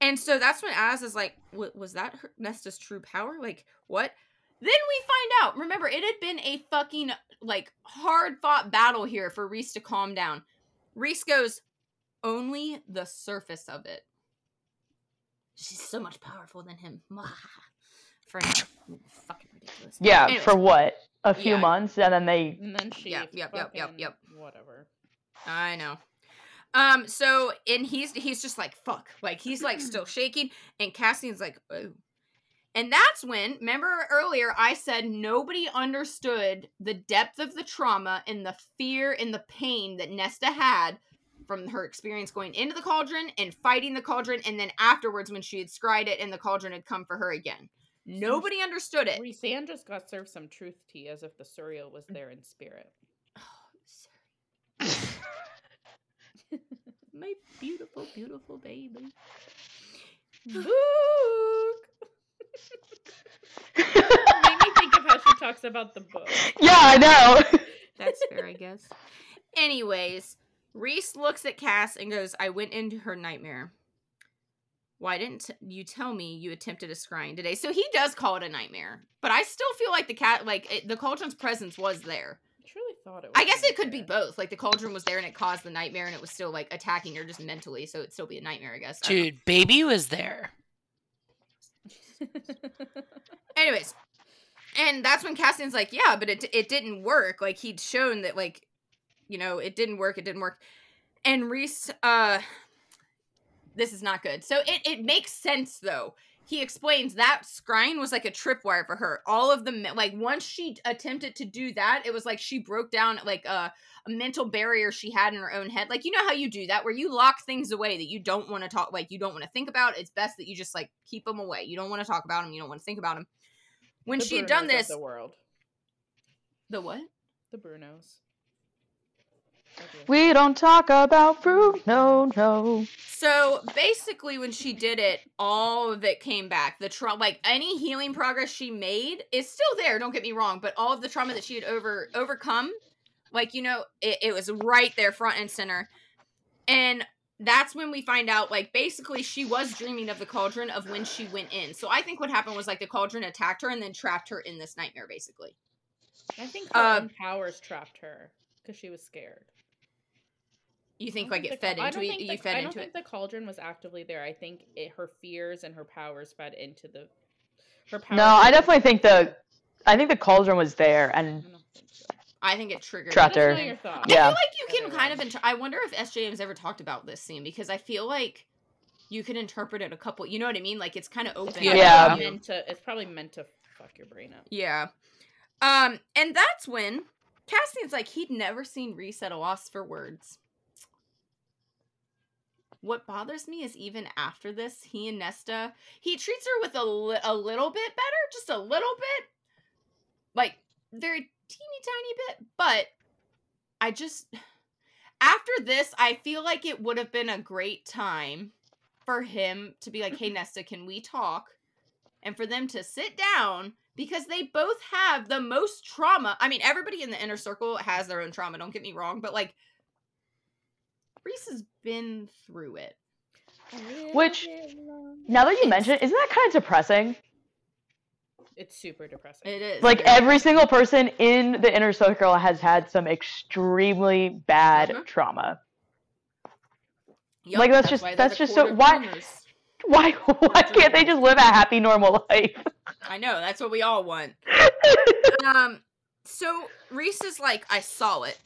And so that's when Az is like, was that her, Nesta's true power? Like, what? Then we find out. Remember, it had been a fucking, like, hard fought battle here for Rhys to calm down. Rhys goes, only the surface of it. She's so much powerful than him. For. Fucking ridiculous. Yeah, Anyways. for what? A few Yeah. months, and then they. And then she. Yep, yep, yep, yep, yep. Whatever. I know. Um, so and he's he's just like fuck. Like he's like still shaking, and Cassian's like, oh. And that's when, remember earlier, I said nobody understood the depth of the trauma and the fear and the pain that Nesta had from her experience going into the cauldron and fighting the cauldron, and then afterwards when she had scried it and the cauldron had come for her again. Nobody understood it. Rhysand just got served some truth tea as if the Suriel was mm. there in spirit. Oh, My beautiful, beautiful baby. Book. Made me think of how she talks about the book. yeah, I know. That's fair, I guess. Anyways, Rhys looks at Cass and goes, I went into her nightmare. Why didn't you tell me you attempted a scrying today? So he does call it a nightmare, but I still feel like the cat, like it, the cauldron's presence was there. I truly thought it was. I guess it could be both. Like the cauldron was there and it caused the nightmare, and it was still like attacking her just mentally, so it'd still be a nightmare. I guess. I. Dude, baby was there. Anyways, and that's when Cassian's like, yeah, but it it didn't work. Like he'd shown that like, you know, it didn't work. It didn't work. And Rhys, uh, this is not good. So it it makes sense though. He explains that scrying was like a tripwire for her. All of the like once she attempted to do that, it was like she broke down like a, a mental barrier she had in her own head. Like you know how you do that, where you lock things away that you don't want to talk, like you don't want to think about. It's best that you just like keep them away. You don't want to talk about them. You don't want to think about them. When The she had done this, the world, the what? the Brunos. Okay. we don't talk about fruit, no, no. So basically, when she did it, all of it came back. The trauma, like any healing progress she made, is still there. Don't get me wrong, but all of the trauma that she had over overcome, like you know, it, it was right there, front and center. And that's when we find out, like basically, she was dreaming of the cauldron of when she went in. So I think what happened was like the cauldron attacked her and then trapped her in this nightmare, basically. I think her Uh, own powers trapped her because she was scared. You think like it fed cau- I into it? think You the- fed I don't into think it. the cauldron was actively there. I think it, her fears and her powers fed into the. Her powers No, I definitely into think the, I think the cauldron was there, and I think so. I think it triggered. Trapped her. know. I Yeah. feel like you can kind of. Inter- I wonder if SJM's ever talked about this scene because I feel like you can interpret it a couple. You know what I mean? Like it's kind of open. It's Yeah. meant to. It's probably meant to fuck your brain up. Yeah. Um, and that's when Cassian's like he'd never seen Rhys at a loss for words. What bothers me is even after this, he and Nesta, he treats her with a, li- a little bit better, just a little bit, like very teeny tiny bit. But I just, after this, I feel like it would have been a great time for him to be like, "Hey, mm-hmm. Nesta, can we talk?" and for them to sit down because they both have the most trauma. I mean, everybody in the inner circle has their own trauma, don't get me wrong, but like Rhys has been through it. Which- now that you mention it, isn't that kind of depressing? It's super depressing. It is. Like it is. every single person in the inner circle has had some extremely bad Uh-huh. trauma. Yup, like, that's just- that's just so- why- dreamers. Why? Why can't they just live a happy, normal life? I know, that's what we all want. um so Rhys is like, I saw it,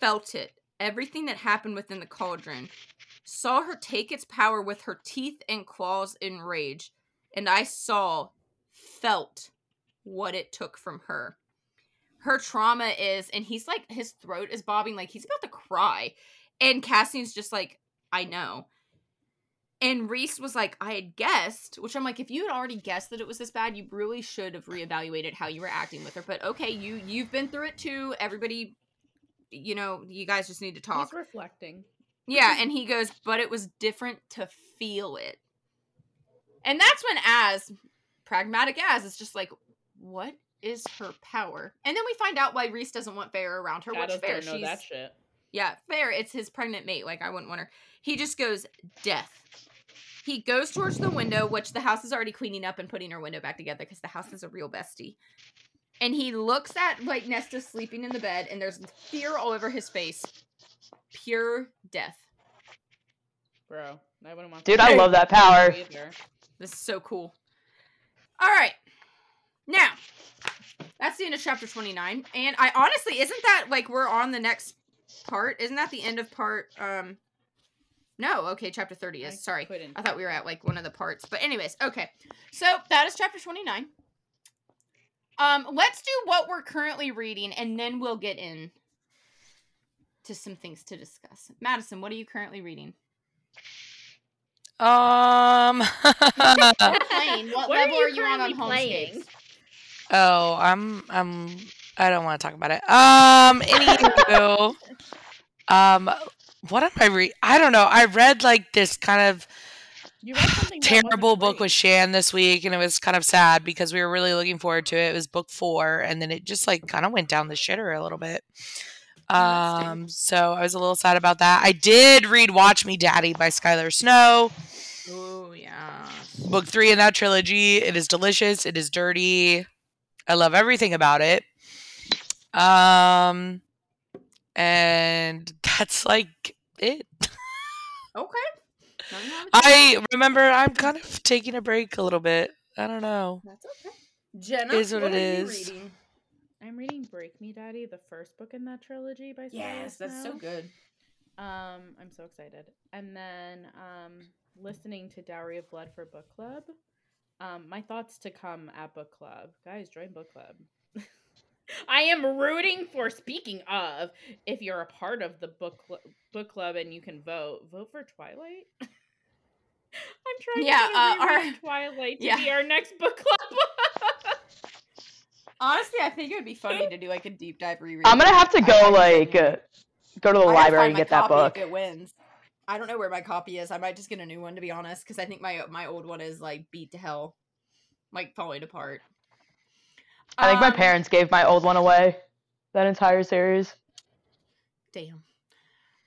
felt it, everything that happened within the cauldron. Saw her take its power with her teeth and claws in rage, and I saw, felt what it took from her. Her trauma is, and he's like, his throat is bobbing, like he's about to cry. And Cassian's just like, I know. And Rhys was like, I had guessed, which I'm like, if you had already guessed that it was this bad, you really should have reevaluated how you were acting with her. But okay, you you've been through it too. Everybody, you know, you guys just need to talk. He's reflecting. Yeah, and he goes, but it was different to feel it. And that's when as pragmatic as is just like, what is her power? And then we find out why Rhys doesn't want Feyre around her. Which Fair, know she's that shit. yeah, fair. It's his pregnant mate. Like I wouldn't want her. He just goes death. He goes towards the window, which the house is already cleaning up and putting her window back together because the house is a real bestie. And he looks at like Nesta sleeping in the bed, and there's fear all over his face. Pure death. Bro, I wouldn't want Dude, that I love that power. either. This is so cool. All right. Now, that's the end of chapter 29. And I honestly, isn't that like we're on the next part? Isn't that the end of part um No, okay, chapter 30 I is. Sorry. couldn't. I thought we were at like one of the parts. But anyways, okay. So, that is chapter 29. Um let's do what we're currently reading and then we'll get in to some things to discuss. Madison, what are you currently reading? Um. What? What, What level are are you you, on on currently playing? Oh, I'm. I'm. I don't want to talk about it. Um. Anywho. um. What am I read? I don't know. I read like this kind of You read something terrible book great. with Shan this week, and it was kind of sad because we were really looking forward to it. It was book four, and then it just like kind of went down the shitter a little bit. Um, so I was a little sad about that. I did read "Watch Me, Daddy" by Skylar Snow. Oh yeah. Book three in that trilogy. It is delicious. It is dirty. I love everything about it. Um, and that's like it. Okay. I remember I'm kind of taking a break a little bit. I don't know. That's okay. Jenna, Is what what it are is. you reading? I'm reading Break Me Daddy, the first book in that trilogy by Skylar Yes, that's so good. Um, I'm so excited. And then um listening to Dowry of Blood for book club. Um, my thoughts to come at book club. Guys, join book club. I am rooting for speaking of if you're a part of the book cl- book club and you can vote, vote for Twilight. I'm trying Yeah, to get uh, our- Twilight to yeah. be our next book club. Honestly, I think it would be funny to do like a deep dive reread. I'm gonna have to go like uh, go to the I library and get that copy book. If it wins, I don't know where my copy is. I might just get a new one to be honest, because I think my my old one is like beat to hell, like falling apart. I think my Um, parents gave my old one away. That entire series. Damn.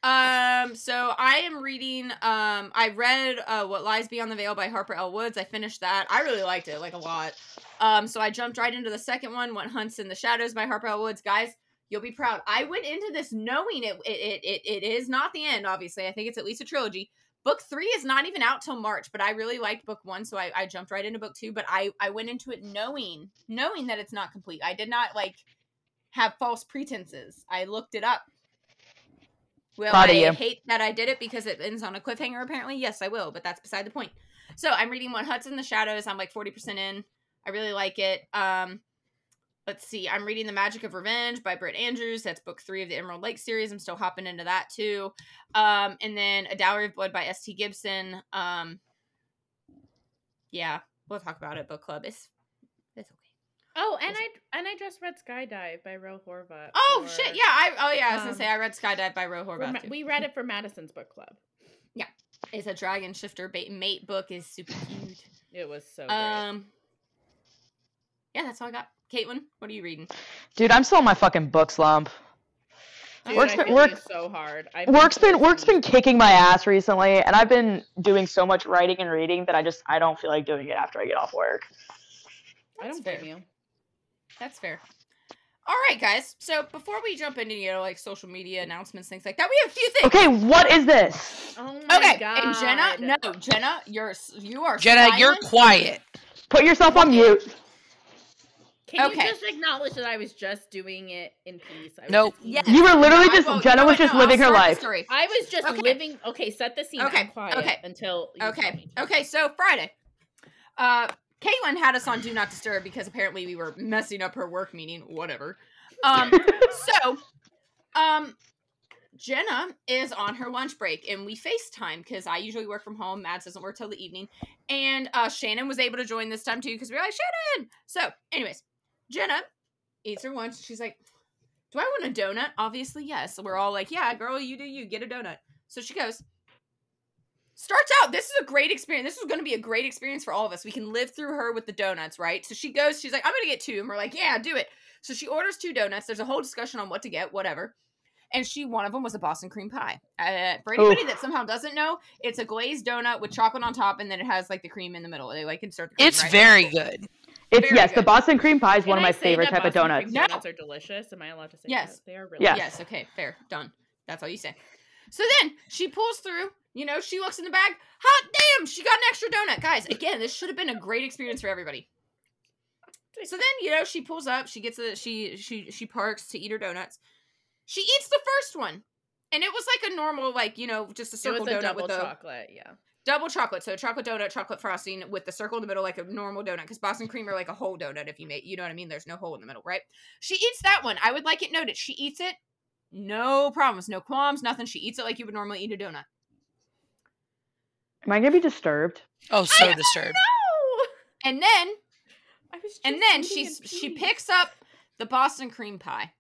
Um, so I am reading. Um, I read uh, "What Lies Beyond the Veil" by Harper L. Woods. I finished that. I really liked it, like a lot. Um, so I jumped right into the second one, "What Hunts in the Shadows" by Harper L. Woods. Guys, you'll be proud. I went into this knowing it. It it it, it is not the end. Obviously, I think it's at least a trilogy. Book three is not even out till March, but I really liked book one, so I, I jumped right into book two. But I I went into it knowing knowing that it's not complete. I did not like have false pretenses. I looked it up. Will Proud I hate that I did it because it ends on a cliffhanger? Apparently, yes, I will, but that's beside the point. So I'm reading One Huts in the Shadows. I'm like 40% in. I really like it. Um, let's see. I'm reading The Magic of Revenge by Britt Andrews. That's book three of the Emerald Lake series. I'm still hopping into that too. Um, and then A Dowry of Blood by S.T. Gibson. Um, yeah, we'll talk about it. Book club. It's. Oh, and I and I just read Skydive by Ro Horvath. Oh for- shit! Yeah, I oh yeah, I was gonna um, say I read Skydive by Ro for Horvath. Ma- too. we read it for Madison's book club. Yeah, it's a dragon shifter bait mate book. is super cute. It was so great. Um, yeah, that's all I got. Caitlin, what are you reading? Dude, I'm still in my fucking book slump. Dude, work's I been- work, so hard. I've work's been so work's been kicking my ass recently, and I've been doing so much writing and reading that I just I don't feel like doing it after I get off work. I don't fair. blame you. That's fair. All right, guys. So before we jump into you know like social media announcements, things like that, we have a few things. Okay, what is this? Oh my Okay, god. and Jenna, no, Jenna, you're you are Jenna, you're quiet. Put yourself on mute. Can Okay. you just acknowledge that I was just doing it in peace? I was Nope. Yes. You were literally No, just won't. Jenna You know was just No, living her life. story. I was just Okay. living. Okay, set the scene. Okay, quiet okay, until. You Okay. Okay. So Friday, uh, Caitlin had us on Do Not Disturb because apparently we were messing up her work meeting. Whatever. Um. so, um, Jenna is on her lunch break and we FaceTime because I usually work from home. Mads doesn't work till the evening, and uh, Shannon was able to join this time too because we were like Shannon. So, anyways, Jenna eats her lunch. She's like, "Do I want a donut?" Obviously, yes. We're all like, "Yeah, girl, you do you. Get a donut." So she goes starts out this is a great experience this is going to be a great experience for all of us we can live through her with the donuts right so she goes she's like i'm going to get two and we're like yeah do it so she orders two donuts there's a whole discussion on what to get whatever and she one of them was a boston cream pie uh, for anybody Oof. that somehow doesn't know it's a glazed donut with chocolate on top and then it has like the cream in the middle they like insert the cream, It's right? very good. It's Very yes, the. Boston cream pie is Can one of my favorite that type of donuts. cream No. Donuts are delicious. Am I allowed to say Yes. that? They are really Yes. Yes, okay, fair. Done. That's all you say. So then she pulls through, you know, she looks in the bag. Hot damn, she got an extra donut. Guys, again, this should have been a great experience for everybody. So then, you know, she pulls up, she gets a she she she parks to eat her donuts. She eats the first one. And it was like a normal, like, you know, just a circle a donut double with the chocolate. Yeah. double chocolate. So chocolate donut, chocolate frosting with the circle in the middle, like a normal donut. Because Boston cream are like a whole donut. If you make, you know what I mean. There's no hole in the middle, right? She eats that one. I would like it noted. She eats it, no problems, no qualms, nothing. She eats it like you would normally eat a donut. Am I gonna be disturbed? Oh, so I- disturbed. No. And then I was and then eating she's she picks up the Boston cream pie.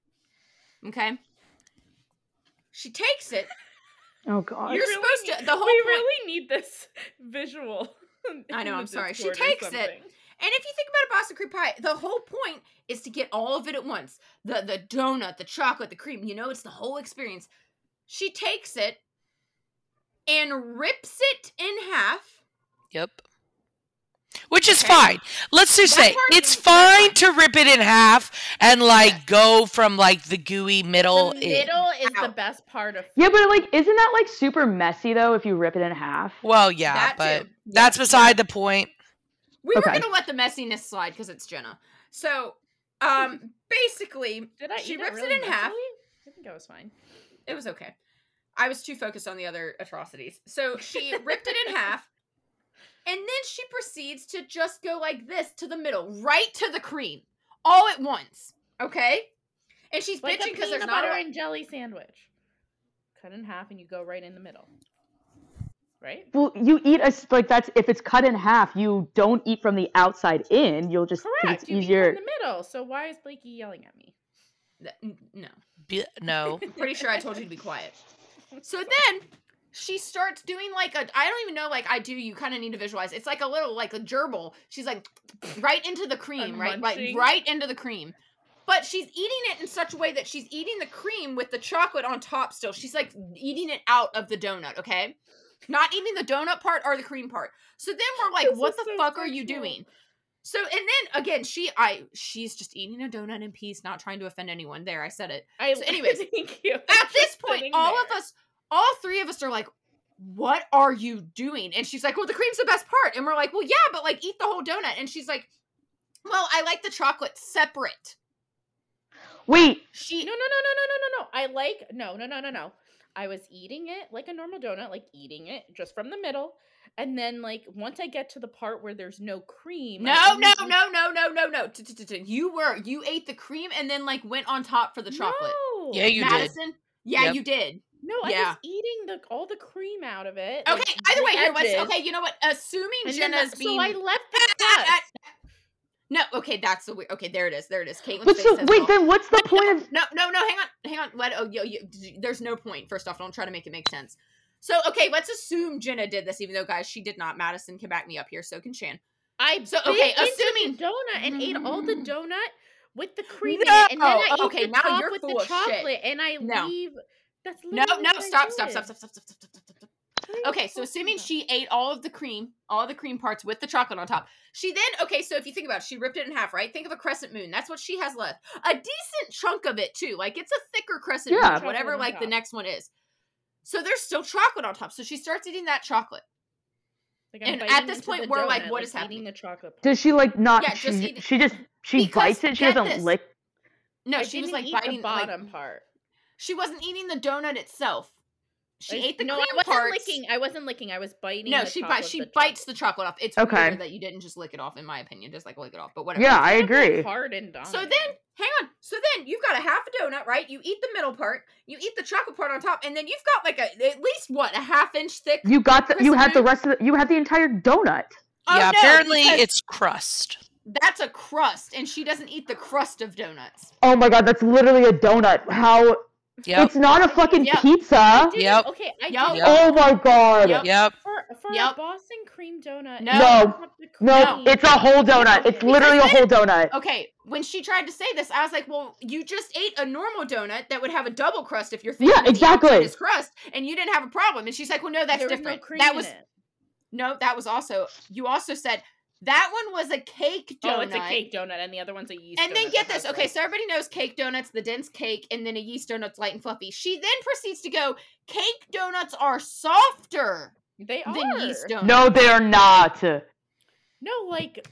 Okay? She takes it. Oh god. You're really supposed need- to the whole we point really need this visual. I know, I'm sorry. She takes it. Something. And if you think about a Boston cream pie, the whole point is to get all of it at once. The the donut, the chocolate, the cream, you know, it's the whole experience. She takes it and rips it in half. Yep. Which is Okay. fine. Let's just That say it's fine fine. to rip it in half and like Yeah. go from like the gooey middle. The in. middle is the best part of. Yeah, but like, isn't that like super messy though if you rip it in half? Well, yeah, That but too. that's Yeah. beside the point. We were Okay. gonna let the messiness slide because it's Jenna. So um basically? She rips it really in half. I think I was fine. it was okay. I was too focused on the other atrocities. So she ripped it in half. And then she proceeds to just go like this to the middle, right to the cream, all at once. Okay? And she's Like bitching because there's not a butter and jelly sandwich. Cut in half and you go right in the middle. Right? Well, you eat a s- like that's if it's cut in half, you don't eat from the outside in. You'll just Correct. it's You eat easier. from the middle. So why is Blakey yelling at me? Th- No. Be- no. Pretty sure I told you to be quiet. So then she starts doing like a I don't even know like I do you kind of need to visualize. It's like a little like a gerbil. She's like right into the cream, right? Like munching. right into the cream. But she's eating it in such a way that she's eating the cream with the chocolate on top still. She's like eating it out of the donut, okay? Not eating the donut part or the cream part. So then we're like, This what is the so fuck are you doing? So and then again, she I she's just eating a donut in peace, not trying to offend anyone. There, I said it. I So anyways, thank you. At this point, all of us, all three of us are like, what are you doing? And she's like, well, the cream's the best part. And we're like, well, yeah, but like eat the whole donut. And she's like, well, I like the chocolate separate. Wait, She No, no, no, no, no, no, no, no. I like no, no, no, no, no. I was eating it like a normal donut, like eating it just from the middle. And then like once I get to the part where there's no cream. No, no, no, no, no, no, no. You were you ate the cream and then like went on top for the chocolate. No. Yeah, you did. Yeah, Yep. you did. No, I Yeah. was eating the all the cream out of it. Okay. like, either the way, here, let's. Okay, you know what? Assuming And then Jenna's the- being. so I left the Ah, ah, crust. ah. No, okay, that's the weird. Okay, there it is. There it is. Caitlin's what's face the says wait? all. Then what's the point of? No, no, no. Hang on, hang on. Let oh, yo, yo, there's no point. First off, don't try to make it make sense. So, okay, let's assume Jenna did this, even though, guys, she did not. Madison can back me up here. So can Shan. I So, so okay, okay, assuming- the donut and ate all the mm. donut with the cream No! in it, and then I Okay, ate the now top you're with the of shit. chocolate, and I No. leave. That's No, no, stop, stop, stop, stop, stop, stop, stop, stop, Okay, so assuming she ate all of the cream, all the cream parts with the chocolate on top. She then, okay, so if you think about it, she ripped it in half, right? Think of a crescent moon. That's what she has left. A decent chunk of it, too. Like, it's a thicker crescent Yeah. moon, whatever, like, the next one is. So there's still chocolate on top. So she starts eating that chocolate. Like, and at this point, we're like, donut, what is eating happening? The chocolate. part. Does she like not? Yeah, just she, eat it. she just she Because bites it. She doesn't this. lick. No, I she was didn't like eat biting the like, bottom part. She wasn't eating the donut itself. She I- ate the no, cream I wasn't parts. licking. I wasn't licking. I was biting. No, the she top bites. She the bites chocolate. the chocolate off. It's Okay. that you didn't just lick it off, in my opinion. Just like lick it off, but whatever. Yeah, I Kind of, like, agree. Hard and. So then, hang on. So then, you've got a half a donut, right? You eat the middle part. You eat the chocolate part on top, and then you've got like a at least what a half inch thick. You got the. You Crescent had the rest of the. You had the entire donut. Oh, yeah, no, apparently it's crust. that's a crust, and she doesn't eat the crust of donuts. Oh my god, that's literally a donut. How? Yep. It's not a fucking Yep. I pizza. didn't- Yep. Okay, I Yep. did Yep. Oh my god. Yep. Yep. for for Yep. a Boston cream donut. No. No. No, it's a whole donut. It's Because literally a whole donut. Okay, when she tried to say this, I was like, "Well, you just ate a normal donut that would have a double crust if you're thinking Yeah, exactly. outside is crust, and you didn't have a problem." And she's like, "Well, no, that's There was different. No cream that in was it. no, that was also you also said that one was a cake donut. Oh, it's a cake donut, and the other one's a yeast. And then get this, okay, like- so everybody knows cake donuts, the dense cake, and then a yeast donut's light and fluffy. She then proceeds to go, cake donuts are softer they are than yeast donuts. No, they're not. No, like,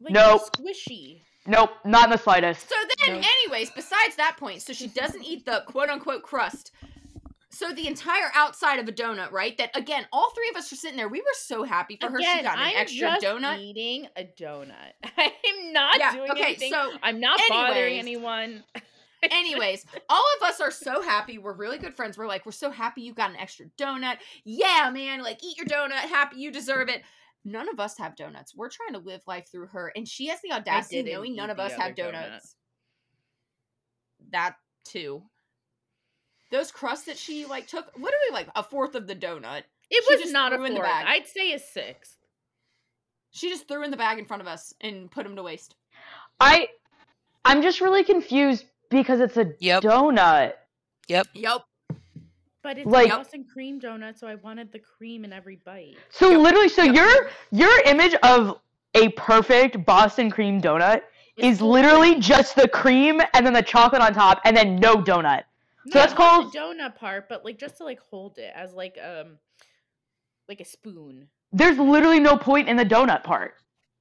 like Nope. squishy. Nope, not in the slightest. So then, No. anyways, besides that point, so she doesn't eat the quote unquote crust. So the entire outside of a donut, right? That again, all three of us are sitting there. We were so happy for her. She got an I'm extra donut. eating a donut. I'm not Yeah, doing okay, anything. so I'm not bothering anyone. Anyways, all of us are so happy. We're really good friends. We're like, we're so happy you got an extra donut. Yeah, man. Like, eat your donut. Happy you deserve it. None of us have donuts. We're trying to live life through her, and she has the audacity, knowing none of us have donut. donuts. That too. Those crusts that she like took literally like a fourth of the donut. It She was not a in the fourth. bag. I'd say a sixth. She just threw in the bag in front of us and put them to waste. I I'm just really confused because it's a Yep. donut. Yep. Yep. But it's Like- a Boston cream donut, so I wanted the cream in every bite. So Yep. literally, so Yep. your your image of a perfect Boston cream donut It's is literally just the cream and then the chocolate on top and then no donut. No, So that's called- the donut part, but like just to like hold it as like um like a spoon. There's literally no point in the donut part.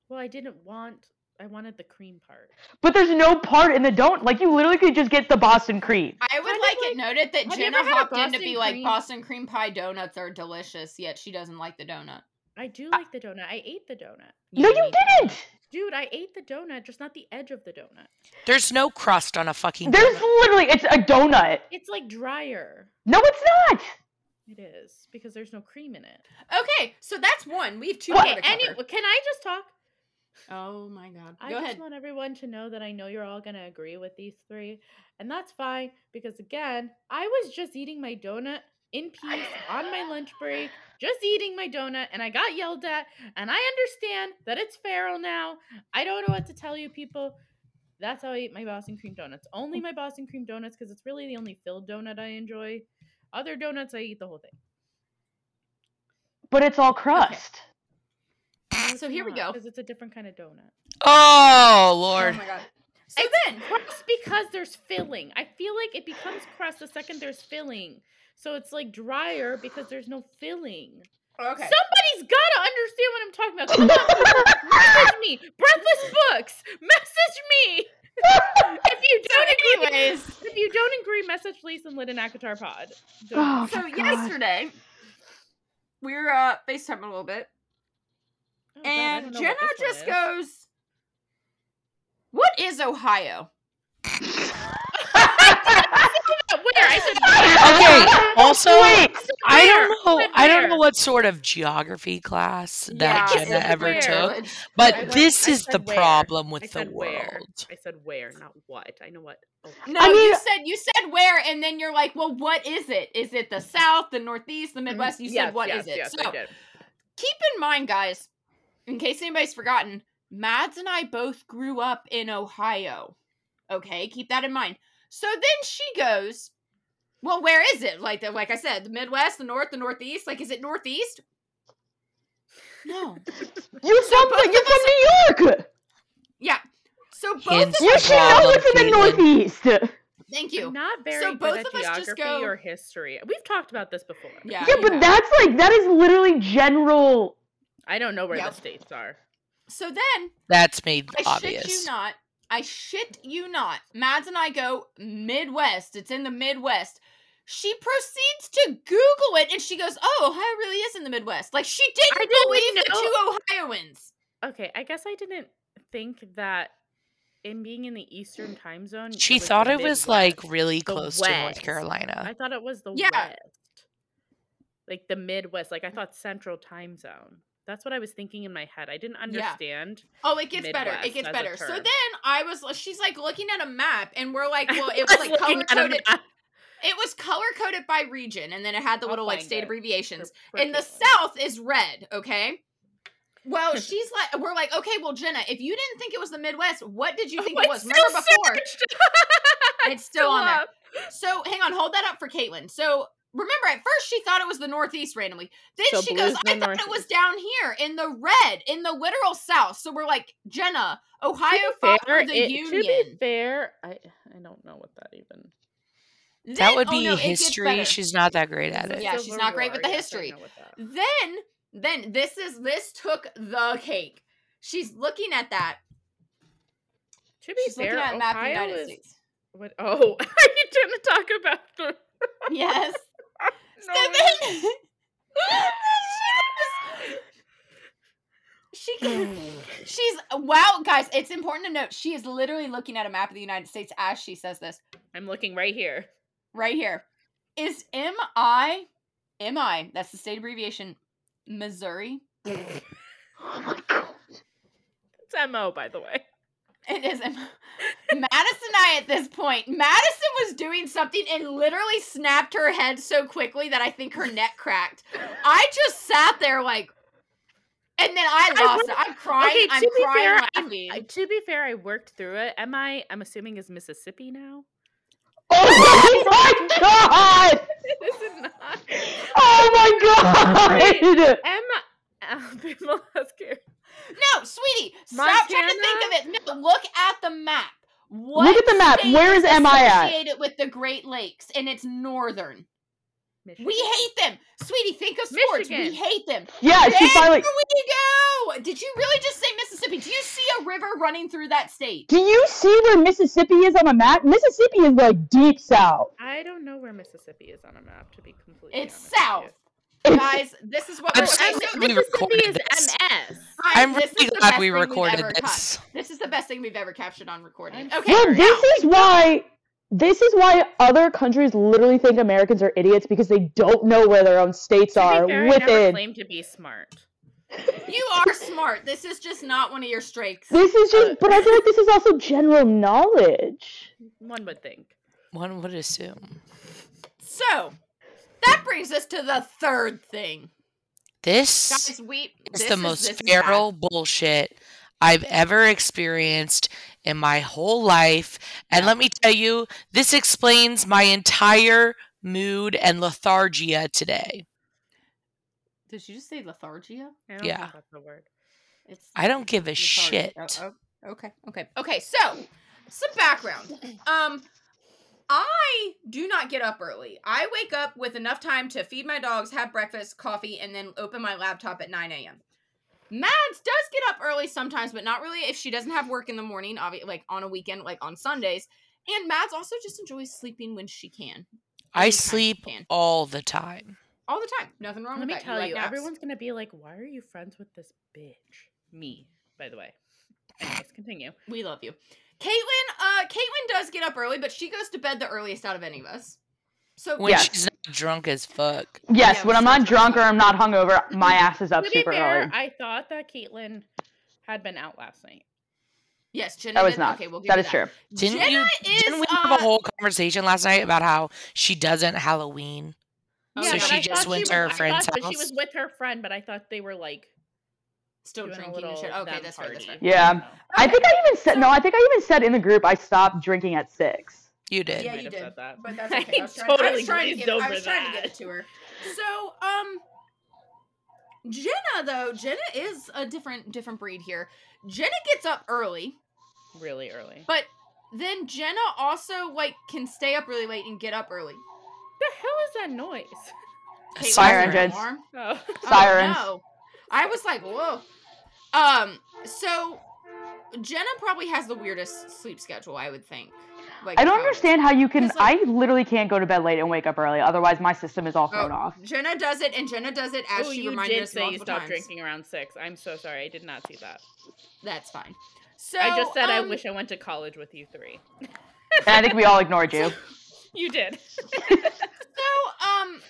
Well, I didn't want. I wanted the cream part. But there's no part in the donut. Like you literally could just get the Boston cream. I would Kind like, it like- noted that Jenna ever had a hopped in to be Boston like? Boston cream pie donuts are delicious, yet she doesn't like the donut. I do like the donut. I ate the donut. No, you didn't. Didn't. Dude, I ate the donut, just not the edge of the donut. There's no crust on a fucking There's donut. literally it's a donut. It's like drier. No, it's not. It is because there's no cream in it. Okay, so that's one. We have two Okay, any, can I just talk? Oh my god. I Go just want everyone to know that I know you're all going to agree with these three. And that's fine because, again, I was just eating my donut in peace on my lunch break, just eating my donut, and I got yelled at. And I understand that it's feral now. I don't know what to tell you, people. That's how I eat my Boston cream donuts. Only oh. my Boston cream donuts because it's really the only filled donut I enjoy. Other donuts, I eat the whole thing. But it's all crust. So here we go. Because it's a different kind of donut. Oh Oh lord. my god. So It's then, crust because there's filling. I feel like it becomes crust the second there's filling. So it's like drier because there's no filling. okay. Somebody's gotta understand what I'm talking about. Come on, message me. Breathless books. Message me. If you don't agree, anyways, if you don't agree, message Lisa and Lit in ACOTAR Pod. Oh, Don't- so God. yesterday we were uh FaceTiming a little bit, Oh, and don't Jenna what this one just is. goes, "What is Ohio?" Where? I said Okay. Also, Wait. I don't know. I don't know what sort of geography class that Yeah, Jenna it's ever where? took, but I went- this I is the said where. problem I with the said where. world. I said where, not what. I know what. Oh, No, I you said you said where, and then you're like, "Well, what is it? Is it the South, the Northeast, the Midwest?" You said, "What is Mm-hmm. yes, it?" Yes, so did. keep in mind, guys, in case anybody's forgotten, Mads and I both grew up in Ohio. Okay, keep that in mind. So then she goes, "Well, where is it? Like, the, like I said, the Midwest, the North, the Northeast. Like, is it Northeast?" No. You're from both you're of from New York. Yeah. So both Hints. of You should know problem, what's in the Northeast. Thank you. I'm not very So good both at of us just geography go- or history. We've talked about this before. Yeah. Yeah, but have. that's like that is literally general. I don't know where Yep. the states are. So then That's made I obvious. shit you not. I shit you not. Mads and I go Midwest. It's in the Midwest. She proceeds to Google it and she goes, "Oh, Ohio really is in the Midwest." Like she didn't, I didn't believe the two Ohioans. Okay, I guess I didn't think that in being in the Eastern time zone. She was the thought it was like really The close to North Carolina. I thought it was the Yeah. West, like the Midwest. Like I thought Central time zone. That's what I was thinking in my head. I didn't understand. Oh, it gets better. It gets better. So then I was uh, she's like looking at a map and we're like, well, it was like color coded. It was color coded by region and then it had the I'll little like state it. abbreviations. and the south is red okay well she's like we're like okay well jenna if you didn't think it was the midwest what did you think Oh, it was remember still before it's still on there so hang on hold that up for caitlin so remember at first she thought it was the northeast randomly then So she goes i the thought it was down here in the red in the literal south so we're like jenna ohio To fought fair, for the it- union To be fair, I I don't know what that even. that Then- would oh, be no, history. She's not that great at it. it Yeah, she's not great with the history. know then then this is this took the cake she's looking at that To be She's fair, looking at a map of the Ohio United is. States. What? Oh, are you trying to talk about the? Yes. No, so then she goes- she she's wow guys it's important to note she is literally looking at a map of the united states as she says this I'm looking right here. right here. Is MI MI, that's the state abbreviation, Missouri? Oh my god. It's Mo, by the way. It is M- Madison I at this point. Madison was doing something and literally snapped her head so quickly that I think her neck cracked. I just sat there like and then I I lost would- it. I'm crying. okay, to I'm be crying fair, laughing. I, to be fair, I worked through it. Am I? I'm assuming is Mississippi now. Oh my god! this Is not? Oh my god! Am Alabama has care. No, sweetie, stop trying to think of it. No, look at the map. What Look at the map. state Where is MI at? associated with the Great Lakes, and it's northern. Michigan. We hate them, sweetie. Think of sports. We hate them. Yeah, she There finally. we go. Did you really just say Mississippi? Do you see a river running through that state? Do you see where Mississippi is on the map? Mississippi is like deep south. I don't know where Mississippi is on a map. To be completely It's honest with south. You. Guys, this is what I'm we're so okay, M- glad we Mississippi recorded is this. MS. I- I'm this really the glad best we thing we've recorded ever cut. this. This is the best thing we've ever captured on recording. I'm Okay, Well, now- this is why this is why other countries literally think Americans are idiots because they don't know where their own states To are be fair, I never within. claimed to be smart. you are smart. This is just not one of your strengths. This is just, but I feel like this is also general knowledge. One would think. One would assume. So that brings us to the third thing, This guys. We is this the is- most feral bullshit I've ever experienced in my whole life. And let me tell you, this explains my entire mood and lethargia today. Did you just say lethargia? I don't Yeah. that's the word. It's I don't give a lethargy. shit. Oh, oh, okay, okay, okay. So some background. Um, I do not get up early. I wake up with enough time to feed my dogs, have breakfast, coffee, and then open my laptop at 9 a.m. Mads does get up early sometimes, but not really if she doesn't have work in the morning, obvi- like on a weekend, like on Sundays. And Mads also just enjoys sleeping when she can. I sleep can. all the time. all the time. Nothing wrong Let with me that. tell like you, naps. everyone's gonna be like, "Why are you friends with this bitch?" Me, by the way. Anyways, continue. We love you. Caitlin, uh, Caitlin does get up early, but she goes to bed the earliest out of any of us. So When Yes. she's not drunk as fuck. Yes, Yeah, when I'm not true. drunk or I'm not hungover, my ass is up to be super fair, early. I thought that Caitlin had been out last night. yes, Jenna That was did- not. Okay, we'll give that you is true. Didn't Jenna you? is, didn't we uh, have a whole conversation last night about how she doesn't Halloween? Oh, So she I just went she to her was- I friend's thought that she was with her friend, but I thought they were like Still doing drinking and shit. Okay, them that's right. That's right. Yeah. I. I think I even said no. I think I even said in the group I stopped drinking at six. You did. Yeah, might you have did. that. But that's I okay. I was trying, I was trying to get, I over was trying to get that. it to her. So, um, Jenna though, Jenna is a different different breed here. Jenna gets up early, really early. but then Jenna also like can stay up really late and get up early. the hell is that noise? A Fire siren. engines. alarm. Oh. Oh, Sirens. no. I was like, whoa. Um, so Jenna probably has the weirdest sleep schedule, I would think. Like I don't how- understand how you can. like- I literally can't go to bed late and wake up early. Otherwise, my system is all thrown Oh, off. Jenna does it, and Jenna does it as oh, she you reminded did us say you multiple stopped times. drinking around six. I'm so sorry. I did not see that. That's fine. So I just said I um, wish I went to college with you three. And I think we all ignored you. You did. So um,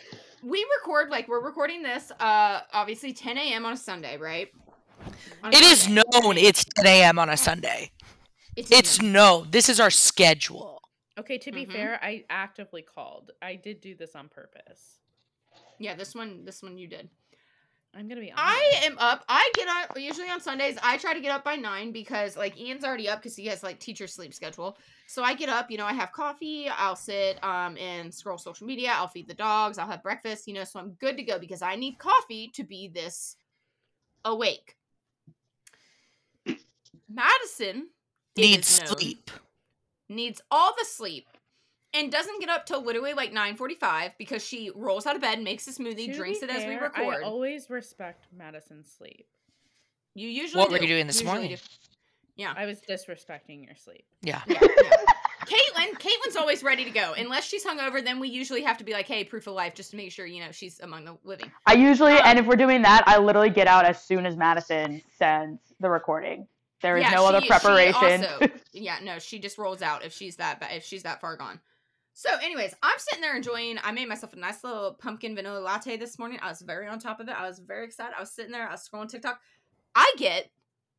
we record like we're recording this. Uh, obviously 10 a.m. on a Sunday, right? On a It is Sunday. known it's 10 a.m. on a Sunday. It's, It's known. no. This is our schedule. Okay, to be Mhm. fair, I actively called. I did do this on purpose. yeah. This one, this one you did. I'm gonna be honest. I am up. I get up usually on Sundays. I try to get up by nine because like Ian's already up because he has like teacher sleep schedule. So I get up. You know, I have coffee. I'll sit um and scroll social media. I'll feed the dogs. I'll have breakfast. You know, so I'm good to go because I need coffee to be this awake. Madison Needs is known, sleep. Needs all the sleep. And doesn't get up till literally like 9:45 because she rolls out of bed, makes a smoothie, To drinks be it as we record. I always respect Madison's sleep. you usually What were you doing this Usually morning? do. Yeah. I was disrespecting your sleep. Yeah. Yeah, yeah. Caitlin, Caitlin's always ready to go. Unless she's hungover, then we usually have to be like, "Hey, proof of life," just to make sure you know she's among the living. I usually, Um, and if we're doing that, I literally get out as soon as Madison sends the recording. There is Yeah, no other she- she preparation. also- yeah, no, she just rolls out if she's that if she's that far gone. So, anyways, I'm sitting there enjoying. I made myself a nice little pumpkin vanilla latte this morning. I was very on top of it. I was very excited. I was sitting there. I was scrolling TikTok. I get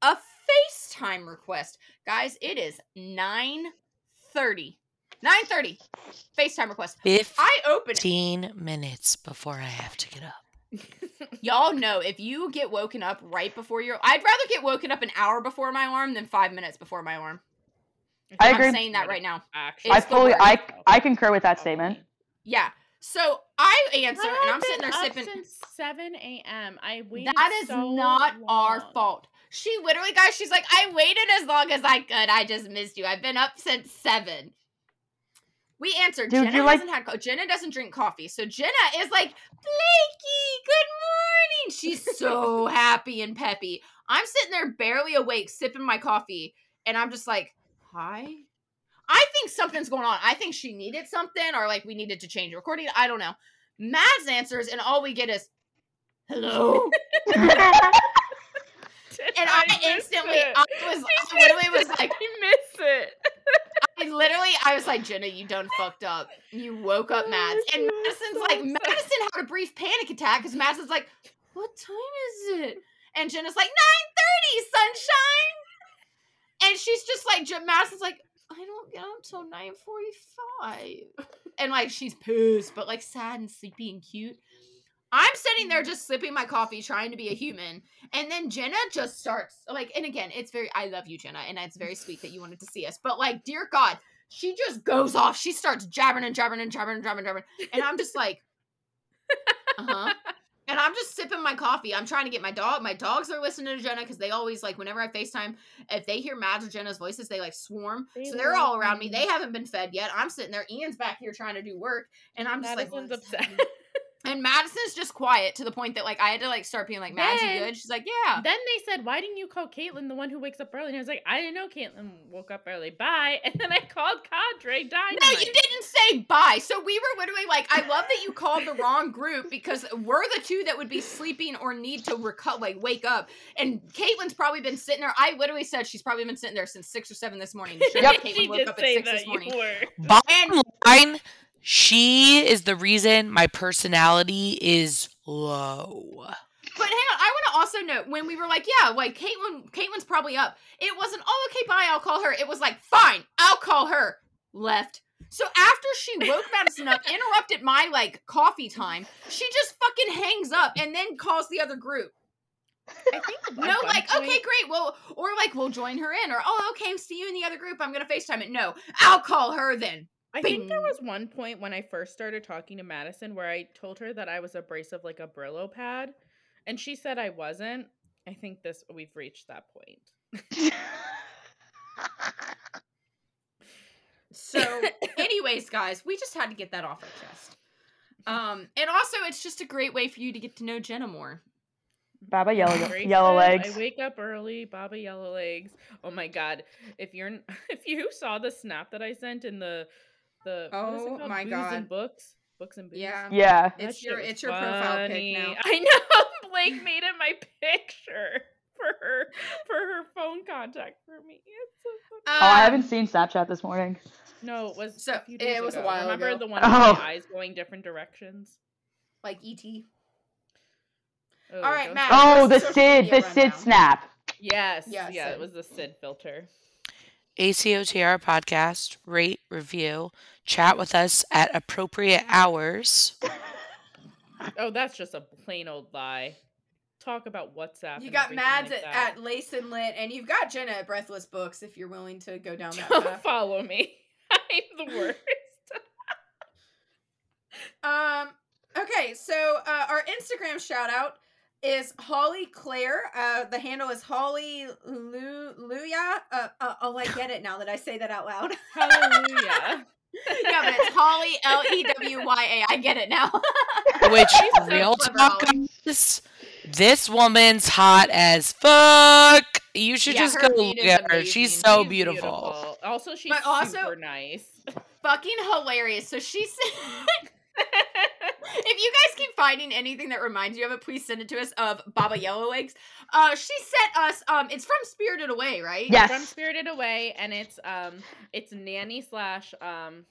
a FaceTime request, guys. It is nine thirty. Nine thirty. FaceTime request. If I open it. 15 minutes before I have to get up. Y'all know if you get woken up right before your, I'd rather get woken up an hour before my alarm than five minutes before my alarm. Mm-hmm. I agree. I'm agree. saying that right now. Actually, I fully. I, I concur with that statement. Yeah. So I answer, But and I'm sitting there up sipping. since 7 a.m. I waited That is so not our fault. She literally, guys, she's like, I waited as long as I could. I just missed you. I've been up since seven. We answered. Dude, Jenna you're like- hasn't had. Co- Jenna doesn't drink coffee, so Jenna is like, Blakey, good morning. She's so happy and peppy. I'm sitting there barely awake, sipping my coffee, and I'm just like, hi. I think something's going on. I think she needed something, or like we needed to change the recording. I don't know. Mads answers, and all we get is, hello. And I, missed instantly, it. I was, I literally was like, I miss it. I literally, I was like, Jenna, you done fucked up. You woke up Mads. And Madison's so like. Madison had a brief panic attack because Madison's like, what time is it? And Jenna's like, 9.30, sunshine. And she's just like, Je- Madison's like, I don't get up till 9.45. And like, she's pissed, but like sad and sleepy and cute. I'm sitting there just sipping my coffee, trying to be a human. And then Jenna just starts like, and again, it's very I love you, Jenna, and it's very sweet that you wanted to see us. But like, dear God, she just goes off. She starts jabbering and jabbering and jabbering and jabbering and jabbering. And I'm just like, uh-huh. And I'm just sipping my coffee. I'm trying to get my dog. My dogs are listening to Jenna because they always like whenever I FaceTime, if they hear Mads or Jenna's voices, they like swarm. They so they're all around me. me. They haven't been fed yet. I'm sitting there. Ian's back here trying to do work. And I'm just Madison's like, "What is upset. happening?" And Madison's just quiet to the point that like I had to like start being like, Mads, you good? She's like, yeah. Then they said, "Why didn't you call Caitlin, the one who wakes up early?" And I was like, "I didn't know Caitlin woke up early. Bye." And then I called Cadre Dynamite. No, you didn't say bye. So we were literally like, I love that you called the wrong group because we're the two that would be sleeping or need to reco- like wake up. And Caitlin's probably been sitting there. I literally said she's probably been sitting there since six or seven this morning. Sure, Yep. Caitlin she woke did up at say six that this morning. you were. Bottom line, she is the reason my personality is low. But hang on, I want to also note when we were like, yeah, like Caitlin, Caitlin's probably up. It wasn't, oh, okay, bye, I'll call her. It was like, fine, I'll call her. Left. So after she woke Madison up, interrupted my like coffee time, she just fucking hangs up and then calls the other group. I think No, like, point- okay, great. Well, or like we'll join her in, or oh, okay, see you in the other group. I'm gonna FaceTime it. No, I'll call her then. I think there was one point when I first started talking to Madison where I told her that I was abrasive like a Brillo pad, and she said I wasn't. I think this we've reached that point. So, anyways, guys, we just had to get that off our chest. Um, and also it's just a great way for you to get to know Jenna more. Baba yellow Grace yellow legs. I wake up early, Baba Yellow Legs. Oh my god! If you're if you saw the snap that I sent in the the what is it Oh called? my Booze God. and books, books and booze. Yeah. Yeah. That It's your- it's your profile pic now. I know Blake made it my picture for her for her phone contact for me. It's so funny. Oh, I Um, haven't seen Snapchat this morning. no, it was so, a few it days was a ago. while Remember ago. the one Oh. with my eyes going different directions? Like ET. Oh, All right, Matt. Oh, the Sid, the Sid rundown? snap. Yes, Yeah, yeah, Sid. it was the Sid filter. ACOTAR podcast, rate, review, chat with us at appropriate hours. Oh, that's just a plain old lie. Talk about WhatsApp. You got everything Mads like at, at Lace and Lit, and you've got Jenna at Breathless Books if you're willing to go down that Don't path. follow me. I'm the worst. Um. Okay, so uh, our Instagram shout out is Holly Claire. Uh, the handle is Holly Lu- Luya. Uh, uh, oh, I get it now that I say that out loud. Hallelujah. yeah, but it's Holly L E W Y A. I get it now. Which, so real clever, talk, guys, this woman's hot as fuck. You should Yeah, just go feed look at her. She's so She's beautiful. Also, she's But also- super nice. Fucking hilarious. So she said. if you guys keep finding anything that reminds you of it, please send it to us of Baba Yellow Legs. Uh, she sent us. Um, it's from Spirited Away, right? Yes. From Spirited Away, and it's um, it's nanny slash um,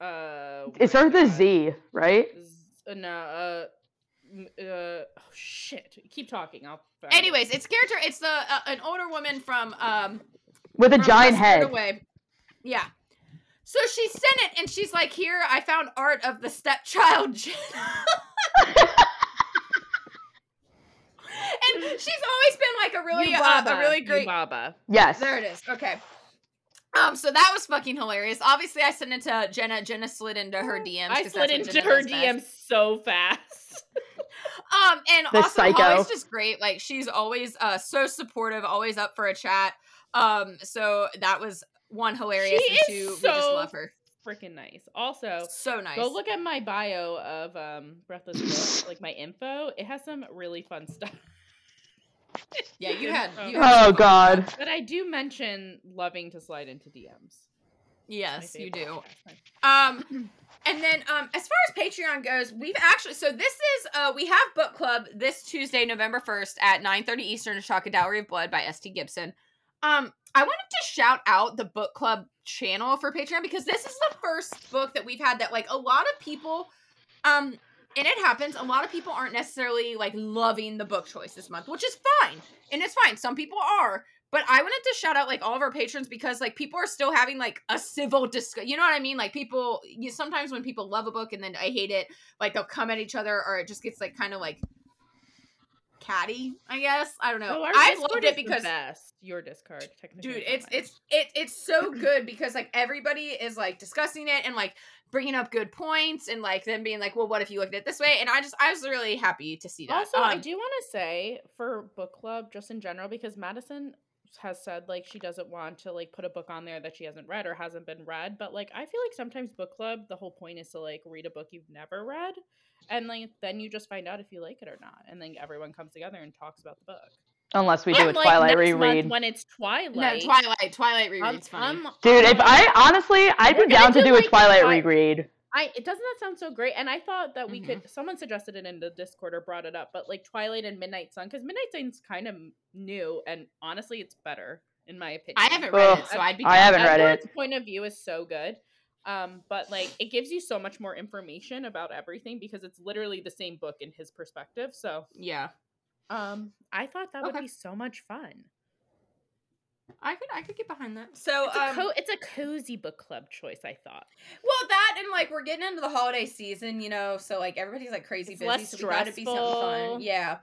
Uh, It starts with a Z, right? Z- uh, no, uh, uh, oh shit. Keep talking. I'll. Anyways, it's character. It's the uh, an older woman from um With a giant head. Away. Yeah. So she sent it, and she's like, "Here, I found art of the stepchild." Jenna." and she's always been like a really, uh, a really great. Yubaba. Yes. There it is. Okay. Um, so that was fucking hilarious. Obviously, I sent it to Jenna. Jenna slid into her DMs. I 'cause slid into her does. DMs so fast. Um, and The also psycho. Holly's just great. Like she's always uh so supportive, always up for a chat. Um, so that was one hilarious She and is two, we just love her. Freaking nice. Also, So nice. go look at my bio of um Breathless Book, like my info. It has some really fun stuff. Yeah, you had. Oh. You had Oh some fun god. But I do mention loving to slide into DMs. Yes, you do. Um, and then um, as far as Patreon goes, we've actually so this is uh we have book club this Tuesday, November first at nine thirty Eastern to Shock a Dowry of Blood by S.T. Gibson. Um, I wanted to shout out the book club channel for Patreon because this is the first book that we've had that like a lot of people, um, and it happens. A lot of people aren't necessarily like loving the book choice this month, which is fine, and it's fine. Some people are, but I wanted to shout out like all of our patrons because like people are still having like a civil discussion. You know what I mean? Like people, you, sometimes when people love a book and then I hate it, like they'll come at each other or it just gets like kind of like catty. I guess I don't know. Oh, I've loved it because your Discord, technically. dude it's it's it, it's so good because like everybody is like discussing it and like bringing up good points and like them being like well what if you looked at it this way and i just i was really happy to see that Also, I Um, do want to say for book club, just in general, because Madison has said like she doesn't want to like put a book on there that she hasn't read or hasn't been read. But like I feel like sometimes book club, the whole point is to like read a book you've never read, and like then you just find out if you like it or not, and then everyone comes together and talks about the book. Unless we do a Unlike Twilight next month reread. when it's Twilight. no twilight twilight I'm- um, reread's funny I'm- Dude, if I'm- um, honestly, I'd be down to do, do a Twilight Twi- reread. I it doesn't that sound so great? And I thought that we Mhm. could. Mm-hmm. Someone suggested it in the Discord or brought it up, but like Twilight and Midnight Sun, because Midnight Sun's kind of new, and honestly, it's better in my opinion. i haven't read Ugh, it so i'd be I down. haven't read it. point of view is so good. Um, but like it gives you so much more information about everything because it's literally the same book in his perspective. So yeah um I thought that Okay. would be so much fun. i could i could get behind that so It's a, um, co- it's a cozy book club choice, I thought. well that and like we're getting into the holiday season you know so like everybody's like crazy It's busy less so we gotta be something fun stressful. yeah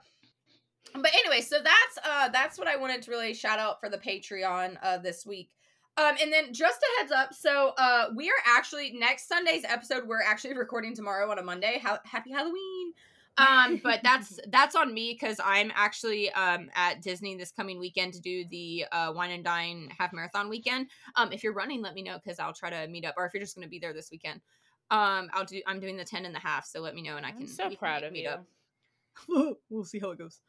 but anyway so that's uh that's what i wanted to really shout out for the patreon uh this week um and then just a heads up so uh we are actually next sunday's episode we're actually recording tomorrow on a monday How, happy halloween um but that's that's on me because i'm actually um at disney this coming weekend to do the uh wine and dine half marathon weekend um if you're running let me know because i'll try to meet up or if you're just going to be there this weekend um i'll do i'm doing the 10 and the half so let me know and i can I'm so can proud meet- of meet you. up. we'll see how it goes.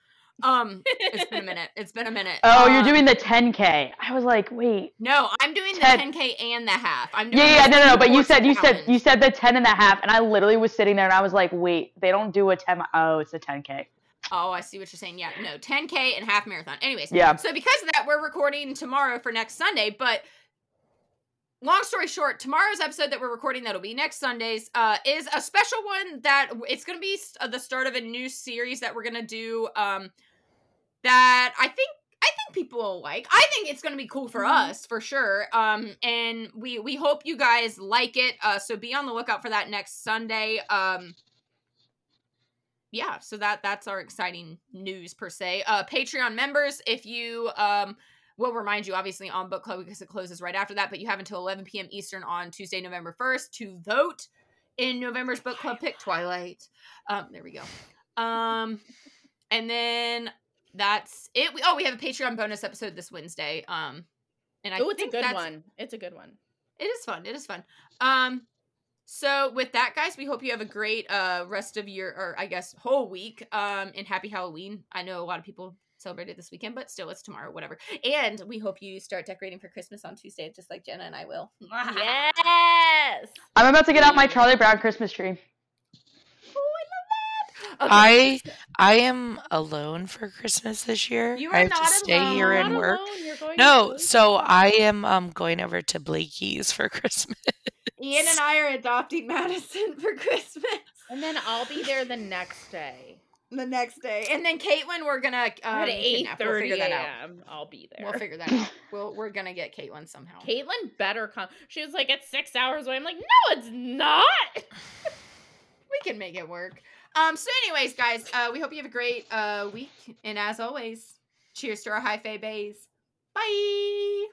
Um, it's been a minute. It's been a minute. Oh, you're Um, doing the 10K. I was like, wait. No, I'm doing the 10. 10k and the half. I'm doing Yeah, yeah, no, no, no. But you said, you said, you said the 10 and the half, and I literally was sitting there and I was like, wait, they don't do a 10. Oh, it's a 10K. Oh, I see what you're saying. Yeah, no, 10k and half marathon. Anyways, Yeah. So because of that, we're recording tomorrow for next Sunday. But long story short, tomorrow's episode that we're recording that'll be next Sunday's uh, is a special one that it's going to be uh, the start of a new series that we're going to do. Um, that I think I think people will like. I think it's going to be cool for Mhm. us for sure. Um, and we we hope you guys like it. Uh, so be on the lookout for that next Sunday. Um yeah so that that's our exciting news per se uh patreon members if you um will remind you obviously on book club because it closes right after that but you have until 11 p.m eastern on tuesday november 1st to vote in november's book club pick twilight um there we go um and then that's it we, oh we have a patreon bonus episode this wednesday um and i Oh, it's a good that's- one. It's a good one. it is fun. It is fun. Um, so with that, guys, we hope you have a great uh rest of your, or I guess whole week. Um, and happy Halloween. I know a lot of people celebrated this weekend, but still, it's tomorrow. Whatever. And we hope you start decorating for Christmas on Tuesday, just like Jenna and I will. yes. I'm about to get out my Charlie Brown Christmas tree. Okay. I I am alone for Christmas this year. You I are have not to stay alone. here and not work. alone, you're going No, Blakey's. so I am um going over to Blakey's for Christmas. Ian and I are adopting Madison for Christmas. And then I'll be there the next day. The next day, and then Caitlin, we're gonna um, At eight kidnap. We'll thirty figure that out. a.m. I'll be there. We'll figure that out. We'll we're gonna get Caitlin somehow. Caitlin better come. She was like, it's six hours away. I'm like, no, it's not. we can make it work. Um. So, anyways, guys, uh, we hope you have a great uh week, and as always, cheers to our high fae bays. Bye.